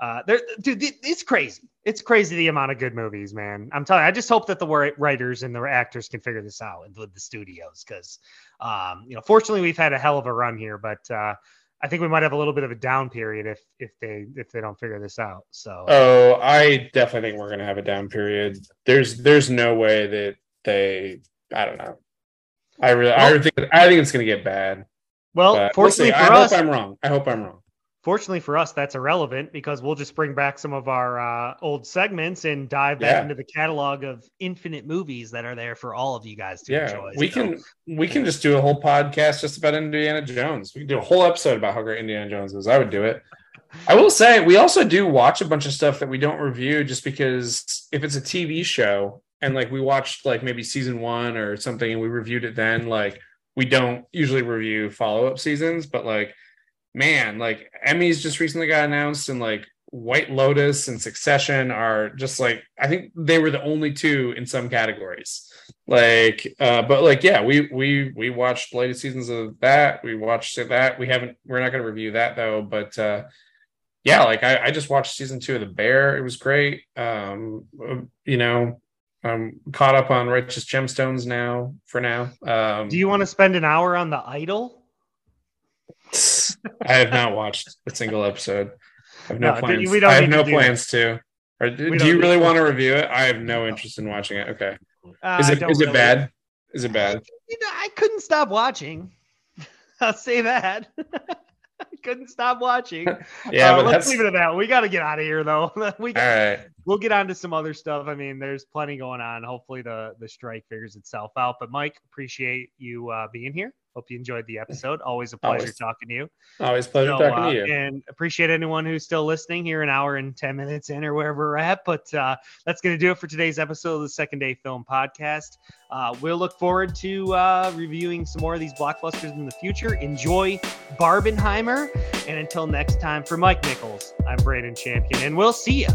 uh, there, dude, it's crazy. It's crazy the amount of good movies, man. I'm telling you, I just hope that the writers and the actors can figure this out with the studios because, um, you know, fortunately we've had a hell of a run here, but uh, I think we might have a little bit of a down period if if they if they don't figure this out. So, oh, I definitely think we're gonna have a down period. There's there's no way that they. I don't know. I really, well, I think I think it's gonna get bad. Well, fortunately we'll for I us, hope I'm wrong. I hope I'm wrong. Fortunately for us, that's irrelevant because we'll just bring back some of our uh, old segments and dive back yeah. into the catalog of infinite movies that are there for all of you guys to yeah, enjoy. We so. can we can just do a whole podcast just about Indiana Jones. We can do a whole episode about how great Indiana Jones is. I would do it. I will say we also do watch a bunch of stuff that we don't review just because if it's a TV show and like we watched like maybe season one or something and we reviewed it then, like we don't usually review follow up seasons, but like man, like Emmys just recently got announced, and like White Lotus and Succession are just like I think they were the only two in some categories. Like, uh, but like, yeah, we we we watched latest seasons of that. We watched that. We haven't. We're not going to review that though. But uh, yeah, like I, I just watched season two of The Bear. It was great. Um, you know, I'm caught up on Righteous Gemstones now. For now, um, do you want to spend an hour on The Idol? I have not watched a single episode. I have no, no plans. We don't I have no to plans to. Or do, do you really want to review it? I have no interest in watching it. Okay. Uh, is it is really. it bad? Is it bad? You know, I couldn't stop watching. I'll say that. I couldn't stop watching. yeah, uh, let's leave it at that. We got to get out of here, though. we got, All right. We'll get on to some other stuff. I mean, there's plenty going on. Hopefully, the the strike figures itself out. But Mike, appreciate you uh, being here. Hope you enjoyed the episode. Always a pleasure Always. talking to you. Always pleasure so, talking uh, to you. And appreciate anyone who's still listening here an hour and 10 minutes in or wherever we're at. But uh, that's going to do it for today's episode of the Second Day Film Podcast. Uh, we'll look forward to uh, reviewing some more of these blockbusters in the future. Enjoy Barbenheimer. And until next time, for Mike Nichols, I'm Braden Champion, and we'll see you